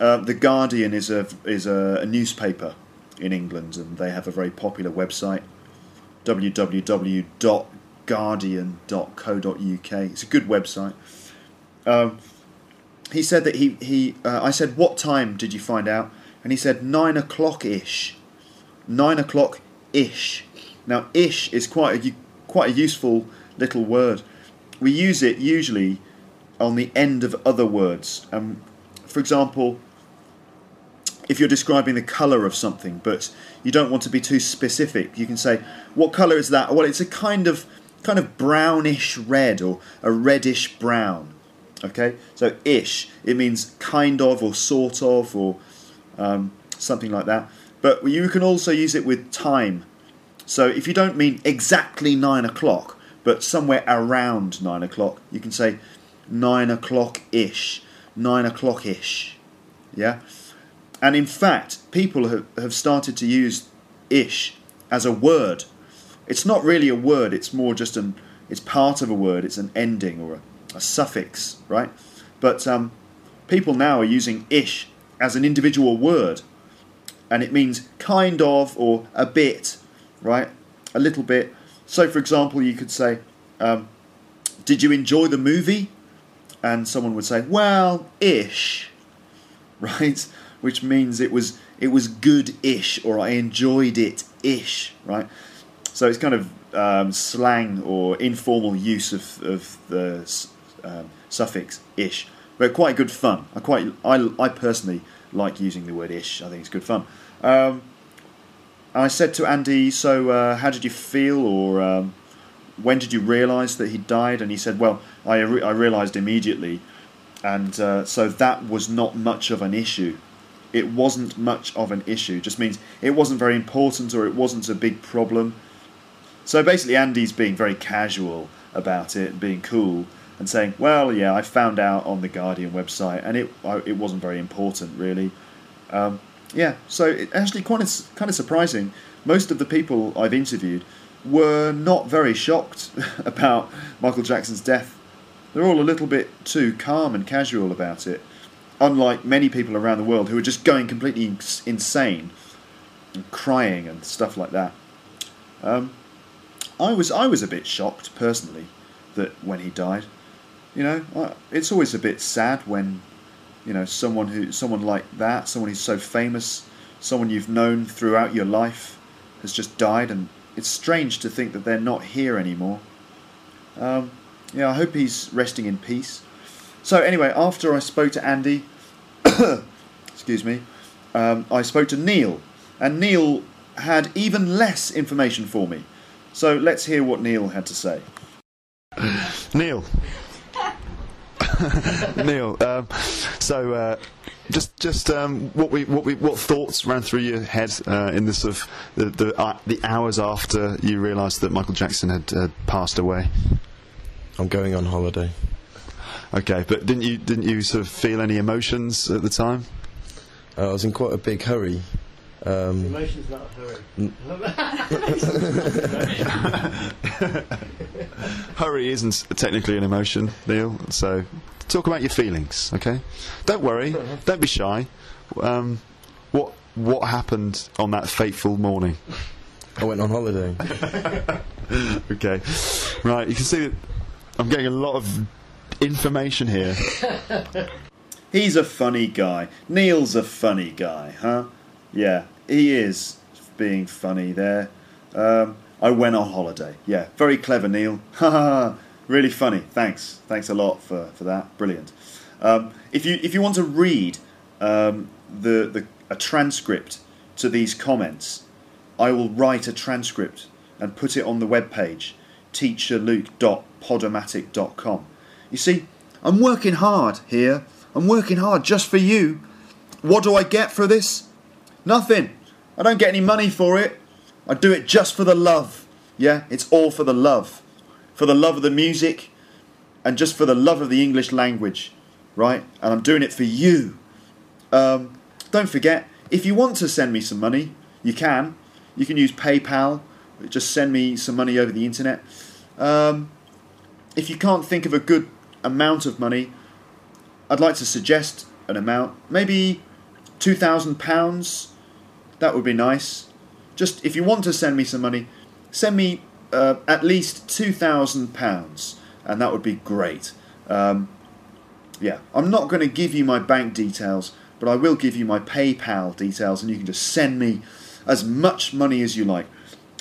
Uh, the Guardian is a is a, a newspaper in England, and they have a very popular website www.guardian.co.uk. It's a good website. Um, he said that he he. Uh, I said, "What time did you find out?" And he said nine o'clock ish. Nine o'clock ish. Now, ish is quite a quite a useful little word. We use it usually on the end of other words. Um, for example, if you're describing the colour of something, but you don't want to be too specific, you can say, "What colour is that?" Well, it's a kind of kind of brownish red or a reddish brown. Okay, so ish it means kind of or sort of or um, something like that. But you can also use it with time. So if you don't mean exactly nine o'clock, but somewhere around nine o'clock, you can say nine o'clock ish, nine o'clock ish. Yeah. And in fact, people have, have started to use ish as a word. It's not really a word, it's more just an it's part of a word, it's an ending or a, a suffix, right? But um, people now are using ish as an individual word. And it means kind of or a bit, right? A little bit. So, for example, you could say, um, Did you enjoy the movie? And someone would say, Well, ish, right? Which means it was it was good-ish or I enjoyed it-ish, right? So it's kind of um, slang or informal use of, of the um, suffix ish, but quite good fun. I quite I, I personally like using the word ish. I think it's good fun. Um, I said to Andy, so uh, how did you feel, or um, when did you realise that he died? And he said, well, I re- I realised immediately, and uh, so that was not much of an issue. It wasn't much of an issue. Just means it wasn't very important, or it wasn't a big problem. So basically, Andy's being very casual about it, being cool, and saying, "Well, yeah, I found out on the Guardian website, and it it wasn't very important, really." Um, yeah, so it actually quite kind of surprising. Most of the people I've interviewed were not very shocked about Michael Jackson's death. They're all a little bit too calm and casual about it, unlike many people around the world who are just going completely insane and crying and stuff like that. Um, I was I was a bit shocked personally that when he died, you know, it's always a bit sad when you know someone who someone like that, someone who's so famous, someone you've known throughout your life, has just died, and it's strange to think that they're not here anymore. Um, yeah, I hope he's resting in peace. So anyway, after I spoke to Andy, excuse me, um, I spoke to Neil, and Neil had even less information for me. So let's hear what Neil had to say. Neil. Neil, um, so uh, just just um, what we what we what thoughts ran through your head uh, in the sort of the the, uh, the hours after you realised that Michael Jackson had uh, passed away? I'm going on holiday. Okay, but didn't you didn't you sort of feel any emotions at the time? Uh, I was in quite a big hurry. Um, Emotions not hurry. Hurry isn't technically an emotion, Neil. So talk about your feelings, okay? Don't worry, don't be shy. Um, what what happened on that fateful morning? I went on holiday. okay, right. You can see that I'm getting a lot of information here. He's a funny guy. Neil's a funny guy, huh? Yeah, he is being funny there. Um, I went on holiday. Yeah, very clever, Neil. Really funny. Thanks. Thanks a lot for, for that. Brilliant. Um, if you if you want to read um, the the a transcript to these comments, I will write a transcript and put it on the webpage teacherluke.podomatic.com. You see, I'm working hard here. I'm working hard just for you. What do I get for this? Nothing. I don't get any money for it. I do it just for the love. Yeah, it's all for the love. For the love of the music and just for the love of the English language, right? And I'm doing it for you. Um, don't forget, if you want to send me some money, you can. You can use PayPal. Just send me some money over the internet. Um, if you can't think of a good amount of money, I'd like to suggest an amount. Maybe £2,000. That would be nice. Just if you want to send me some money, send me uh, at least £2,000 and that would be great. Um, yeah, I'm not going to give you my bank details, but I will give you my PayPal details and you can just send me as much money as you like.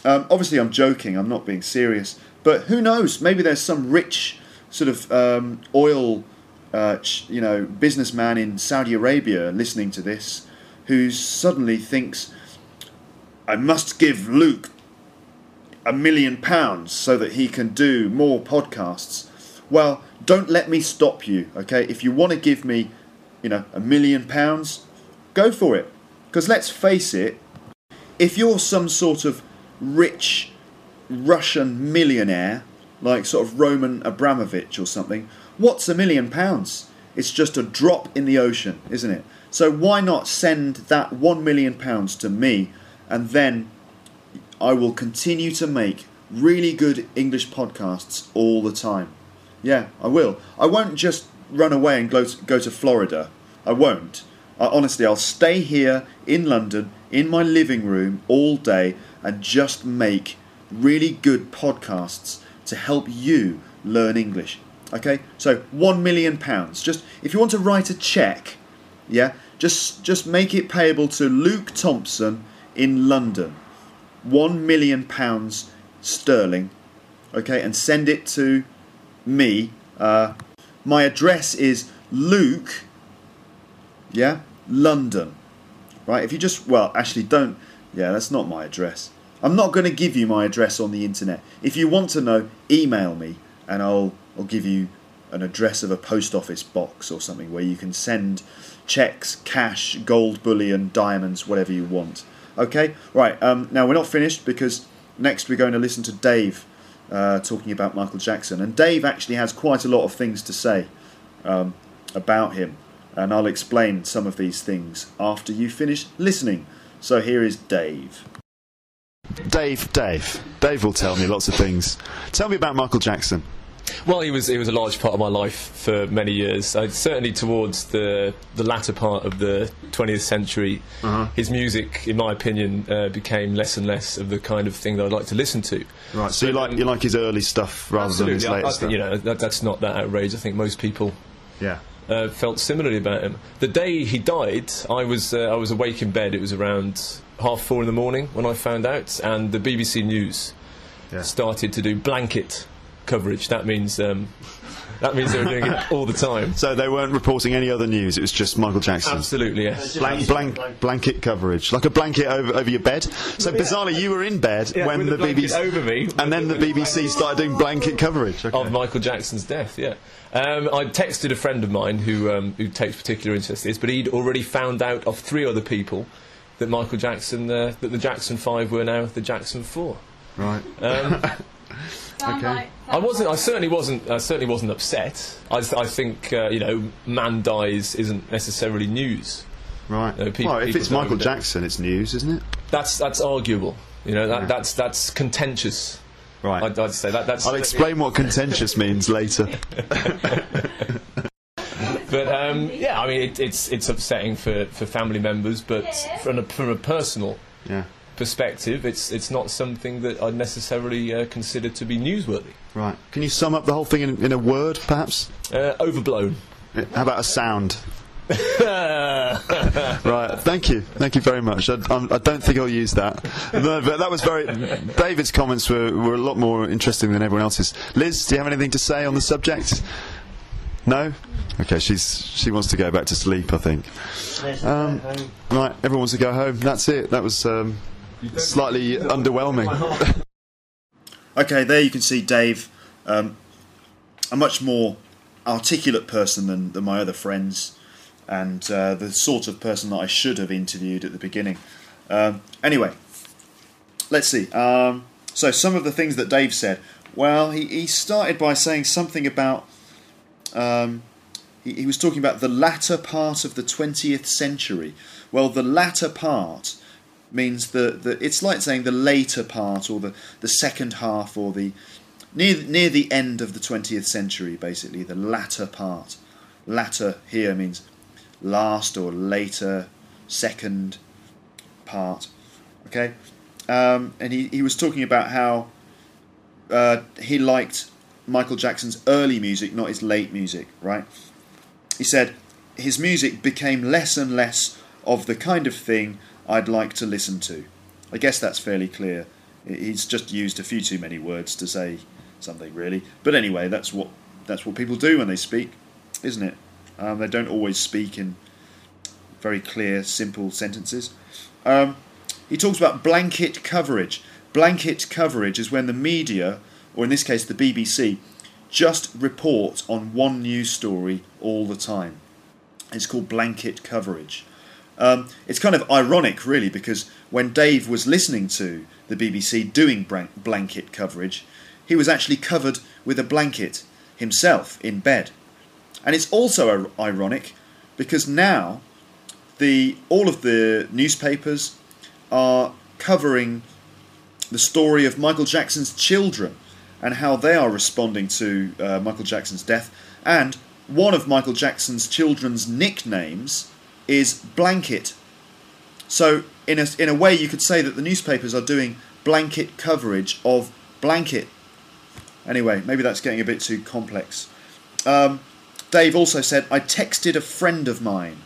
Um, obviously, I'm joking, I'm not being serious, but who knows? Maybe there's some rich sort of um, oil, uh, you know, businessman in Saudi Arabia listening to this who suddenly thinks, I must give Luke a million pounds so that he can do more podcasts. Well, don't let me stop you, okay? If you want to give me, you know, a million pounds, go for it. Because let's face it, if you're some sort of rich Russian millionaire, like sort of Roman Abramovich or something, what's a million pounds? It's just a drop in the ocean, isn't it? So why not send that one million pounds to me and then I will continue to make really good English podcasts all the time. Yeah, I will. I won't just run away and go to, go to Florida. I won't. I, honestly, I'll stay here in London in my living room all day and just make really good podcasts to help you learn English. Okay? So 1 million pounds. Just if you want to write a check, yeah, just just make it payable to Luke Thompson in London. 1 million pounds sterling. Okay? And send it to me. Uh, my address is Luke yeah, London. Right? If you just well, actually don't yeah, that's not my address. I'm not going to give you my address on the internet. If you want to know, email me and I'll I'll give you an address of a post office box or something where you can send checks, cash, gold bullion, diamonds, whatever you want. Okay? Right, um, now we're not finished because next we're going to listen to Dave uh, talking about Michael Jackson. And Dave actually has quite a lot of things to say um, about him. And I'll explain some of these things after you finish listening. So here is Dave. Dave, Dave, Dave will tell me lots of things. Tell me about Michael Jackson. Well, he was he was a large part of my life for many years. Uh, certainly towards the the latter part of the 20th century, Uh-huh. his music, in my opinion, uh, became less and less of the kind of thing that I'd like to listen to. Right, so you like you like his early stuff rather than his Absolutely, I, later I stuff. you know that, that's not that outrageous. I think most people Yeah. uh, felt similarly about him. The day he died, I was uh, I was awake in bed. It was around half four in the morning when I found out, and the BBC News started to do blanket coverage. That means um, That means they were doing it all the time. So they weren't reporting any other news. It was just Michael Jackson. Absolutely, yes. Blank, blank, blanket coverage, like a blanket over, over your bed. So bizarrely, you were in bed Yeah, when with the BBC over me. and then the BBC started doing blanket coverage. Okay. of Michael Jackson's death. Yeah, um, I texted a friend of mine who um, who takes particular interest in this, but he'd already found out of three other people that Michael Jackson, uh, that the Jackson Five were now the Jackson Four. Right. Um, okay. I wasn't. I certainly wasn't. I certainly wasn't upset. I, th- I think uh, you know, man dies isn't necessarily news. Right. Uh, peop- well, if it's Michael. Jackson, it's news, isn't it? That's that's arguable. You know, that, Yeah. that's that's contentious. Right. I'd, I'd say that. That's. I'll explain what contentious means later. But um, yeah, I mean, it, it's it's upsetting for, for family members, but from a, from a personal Yeah. Perspective, it's it's not something that I'd necessarily uh, consider to be newsworthy. Right. Can you sum up the whole thing in, in a word, perhaps? Uh, overblown. How about a sound? right. Thank you. Thank you very much. I, I'm, I don't think I'll use that. No, but that was very. David's comments were, were a lot more interesting than everyone else's. Liz, do you have anything to say on the subject? No. Okay. She's she wants to go back to sleep. I think. Um, right. Everyone wants to go home. That's it. That was um, slightly underwhelming. Okay, there you can see Dave, um, a much more articulate person than, than my other friends, and uh, the sort of person that I should have interviewed at the beginning. Um, anyway, let's see. Um, so, some of the things that Dave said. Well, he, he started by saying something about. Um, he, he was talking about the latter part of the 20th century. Well, the latter part means the, the it's like saying the later part or the, the second half or the near near the end of the 20th century basically the latter part. Latter here means last or later second part okay? Um, and he, he was talking about how uh, he liked Michael Jackson's early music not his late music right? He said his music became less and less of the kind of thing I'd like to listen to. I guess that's fairly clear. He's just used a few too many words to say something, really. But anyway, that's what that's what people do when they speak, isn't it? Um, they don't always speak in very clear, simple sentences. Um, he talks about blanket coverage. Blanket coverage is when the media, or in this case the BBC, just report on one news story all the time. It's called blanket coverage. Um, it's kind of ironic, really, because when Dave was listening to the BBC doing blanket coverage, he was actually covered with a blanket himself in bed. And it's also ironic because now the all of the newspapers are covering the story of Michael Jackson's children and how they are responding to uh, Michael Jackson's death. And one of Michael Jackson's children's nicknames is blanket. So, in a, in a way, you could say that the newspapers are doing blanket coverage of blanket. Anyway, maybe that's getting a bit too complex. Um, Dave also said, I texted a friend of mine.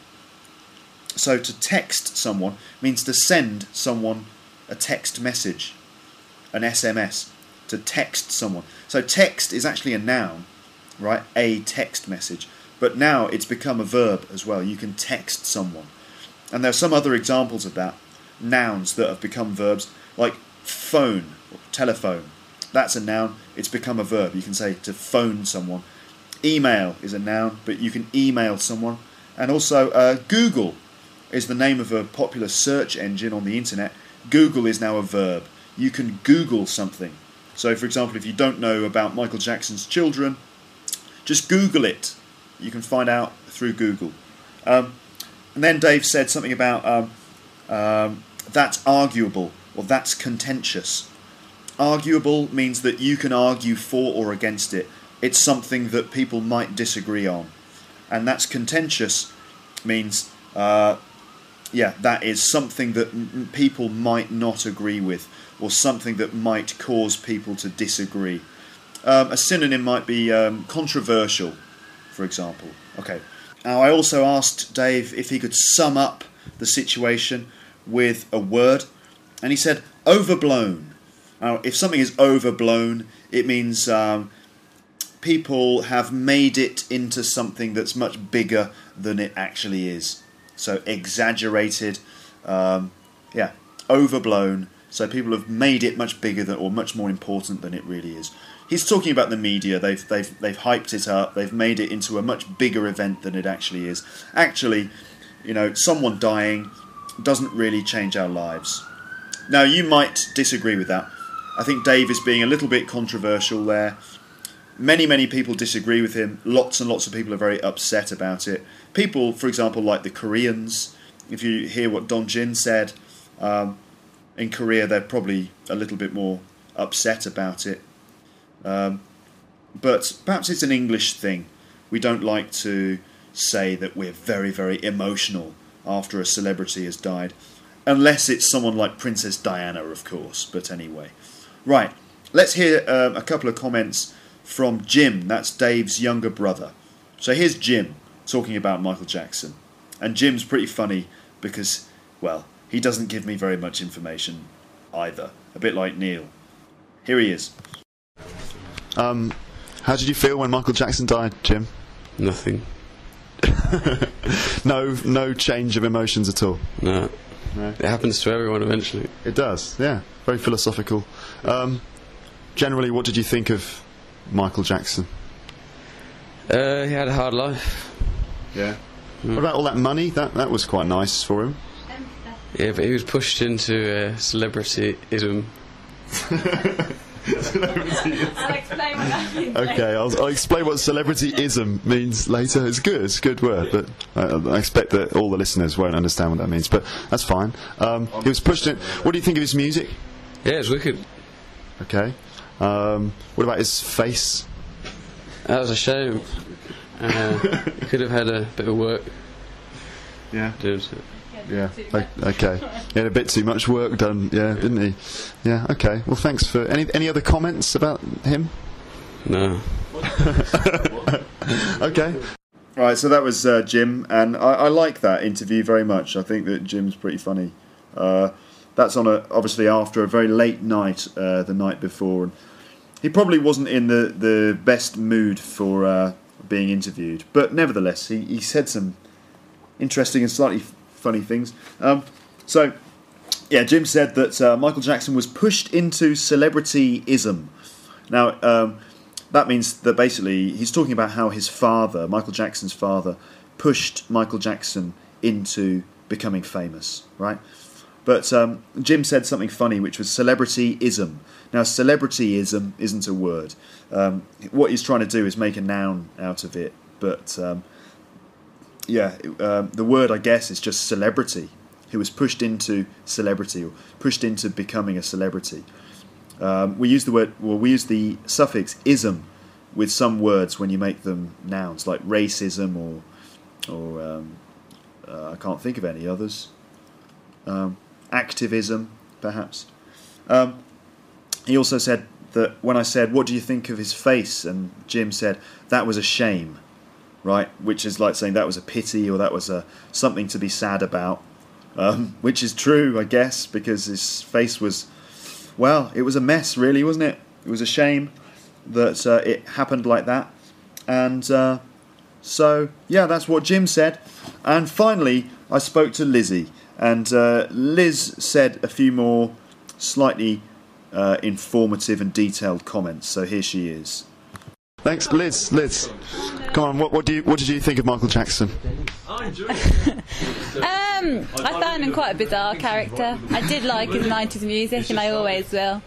So, to text someone means to send someone a text message, an SMS, to text someone. So, text is actually a noun, right? A text message. But now it's become a verb as well. You can text someone. And there are some other examples of that. Nouns that have become verbs, like phone, or telephone. That's a noun. It's become a verb. You can say to phone someone. Email is a noun, but you can email someone. And also, uh, Google is the name of a popular search engine on the internet. Google is now a verb. You can Google something. So, for example, if you don't know about Michael Jackson's children, just Google it. You can find out through Google. Um, and then Dave said something about um, um, that's arguable or that's contentious. Arguable means that you can argue for or against it. It's something that people might disagree on. And that's contentious means, uh, yeah, that is something that m- people might not agree with or something that might cause people to disagree. Um, a synonym might be um, controversial, for example. Okay. Now, I also asked Dave if he could sum up the situation with a word, and he said overblown. Now, if something is overblown, it means um, people have made it into something that's much bigger than it actually is. So exaggerated, um, yeah, overblown. So people have made it much bigger than, or much more important than it really is. He's talking about the media. They've they've they've hyped it up. They've made it into a much bigger event than it actually is. Actually, you know, someone dying doesn't really change our lives. Now, you might disagree with that. I think Dave is being a little bit controversial there. Many, many people disagree with him. Lots and lots of people are very upset about it. People, for example, like the Koreans, if you hear what Dong Jin said, um, in Korea they're probably a little bit more upset about it. Um, but perhaps it's an English thing. We don't like to say that we're very, very emotional after a celebrity has died. Unless it's someone like Princess Diana, of course. But anyway. Right, let's hear um, a couple of comments from Jim. That's Dave's younger brother. So here's Jim talking about Michael Jackson. And Jim's pretty funny because, well, he doesn't give me very much information either. A bit like Neil. Here he is. Um, how did you feel when Michael Jackson died, Jim? Nothing. no, no change of emotions at all. No. No. It happens to everyone eventually. It does, yeah. Very philosophical. Um, generally, what did you think of Michael Jackson? Uh, he had a hard life. Yeah. What about all that money? That that was quite nice for him. Yeah, but he was pushed into uh, celebrityism. I'll explain what that means. Okay, I'll, I'll explain what celebrityism means later. It's good, it's a good word, but I, I expect that all the listeners won't understand what that means. But that's fine. Um, he was pushed in. What do you think of his music? Yeah, it's wicked. Okay. Um, what about his face? That was a shame. Uh, could have had a bit of work. Yeah. Doing so. Yeah. o- Okay. He had a bit too much work done. Yeah, didn't he? Yeah. Okay. Well, thanks for any any other comments about him? No. okay. Right, so that was uh, Jim, and I, I like that interview very much. I think that Jim's pretty funny. Uh, that's on a obviously after a very late night uh, the night before, and he probably wasn't in the, the best mood for uh, being interviewed, but nevertheless, he, he said some interesting and slightly f- funny things. Um, so, yeah, Jim said that uh, Michael Jackson was pushed into celebrityism. Now, um, that means that basically he's talking about how his father, Michael Jackson's father, pushed Michael Jackson into becoming famous, right? But um, Jim said something funny, which was celebrityism. Now, celebrityism isn't a word. Um, what he's trying to do is make a noun out of it, but um, yeah, um, the word I guess is just celebrity. He was pushed into celebrity or pushed into becoming a celebrity. Um, we use the word, well, we use the suffix ism with some words when you make them nouns, like racism or, or um, uh, I can't think of any others. Um, activism, perhaps. Um, he also said that when I said, "What do you think of his face?" and Jim said that was a shame, right? Which is like saying that was a pity or that was a something to be sad about, um, which is true, I guess, because his face was well, it was a mess, really, wasn't it? It was a shame that uh, it happened like that. And uh, so, yeah, that's what Jim said. And finally, I spoke to Lizzie, and uh, Liz said a few more slightly uh, informative and detailed comments. So here she is. Thanks, Liz. Liz, come on. What, what do you what did you think of Michael Jackson? Um, I found him quite a bizarre character. I did like his 90s music, and I always will.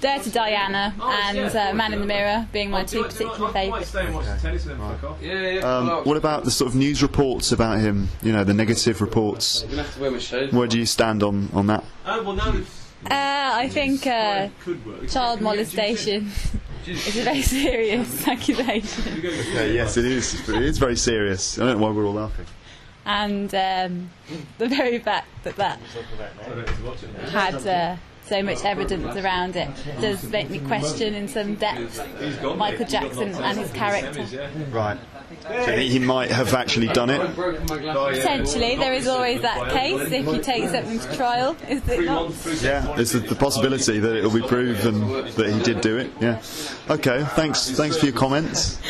Dirty Diana and uh, Man in the Mirror being my two particular favourites. Um, what about the sort of news reports about him? You know, the negative reports. I'm gonna have to wear my shades. Where do you stand on on that? Uh, I think uh, child molestation is a very serious accusation. Okay, yes, it is. It is very serious. I don't know why we're all laughing. And um, the very fact that that had uh, so much evidence around it does make me question in some depth Michael Jackson and his character. Right. So think he might have actually done it? Potentially, there is always that case if you take something to trial, is it not? Yeah, there's the, the possibility that it'll be proven that he did do it. Yeah. Okay. Thanks. Thanks for your comments.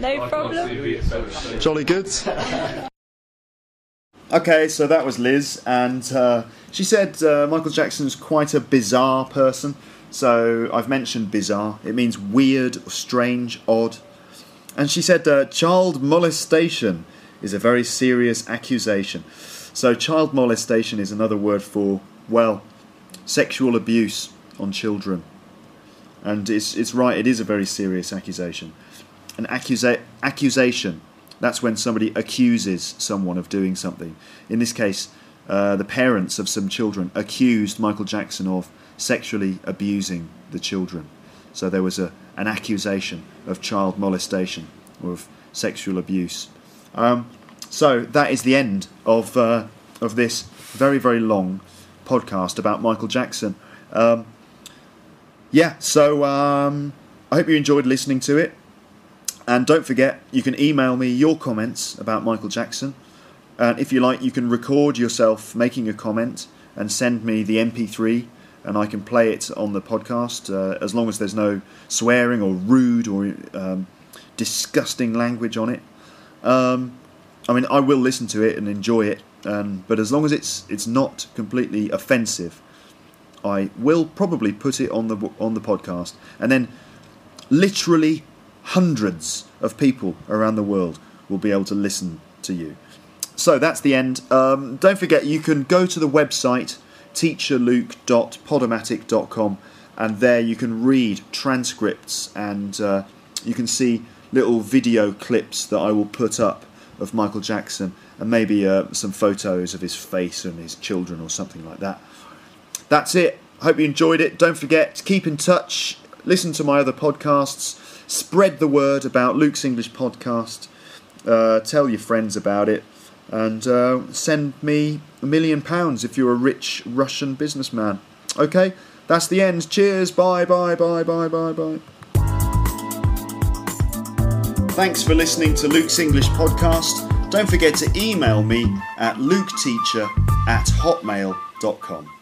No problem. Jolly good. Okay, so that was Liz, and uh, she said uh, Michael Jackson's quite a bizarre person. So I've mentioned bizarre. It means weird, strange, odd. And she said uh, child molestation is a very serious accusation. So child molestation is another word for, well, sexual abuse on children. And it's, it's right, it is a very serious accusation. An accusa- accusation that's when somebody accuses someone of doing something. In this case, uh, the parents of some children accused Michael Jackson of sexually abusing the children. So there was a, an accusation of child molestation or of sexual abuse. Um, so that is the end of uh, of this very very long podcast about Michael Jackson. Um, yeah, so um, I hope you enjoyed listening to it. And don't forget, you can email me your comments about Michael Jackson. And if you like, you can record yourself making a comment and send me the MP3, and I can play it on the podcast uh, as long as there's no swearing or rude or um, disgusting language on it. Um, I mean, I will listen to it and enjoy it, um, but as long as it's it's not completely offensive, I will probably put it on the on the podcast, and then literally hundreds of people around the world will be able to listen to you. So that's the end. Um, don't forget, you can go to the website teacherluke.podomatic.com and there you can read transcripts and uh, you can see little video clips that I will put up of Michael Jackson and maybe uh, some photos of his face and his children or something like that. That's it. Hope you enjoyed it. Don't forget, to keep in touch, listen to my other podcasts spread the word about Luke's English podcast. Uh, tell your friends about it, and uh, send me a million pounds if you're a rich Russian businessman. Okay, that's the end. Cheers. Bye. Bye. Bye. Bye. Bye. Bye. Thanks for listening to Luke's English podcast. Don't forget to email me at luketeacher at hotmail.com.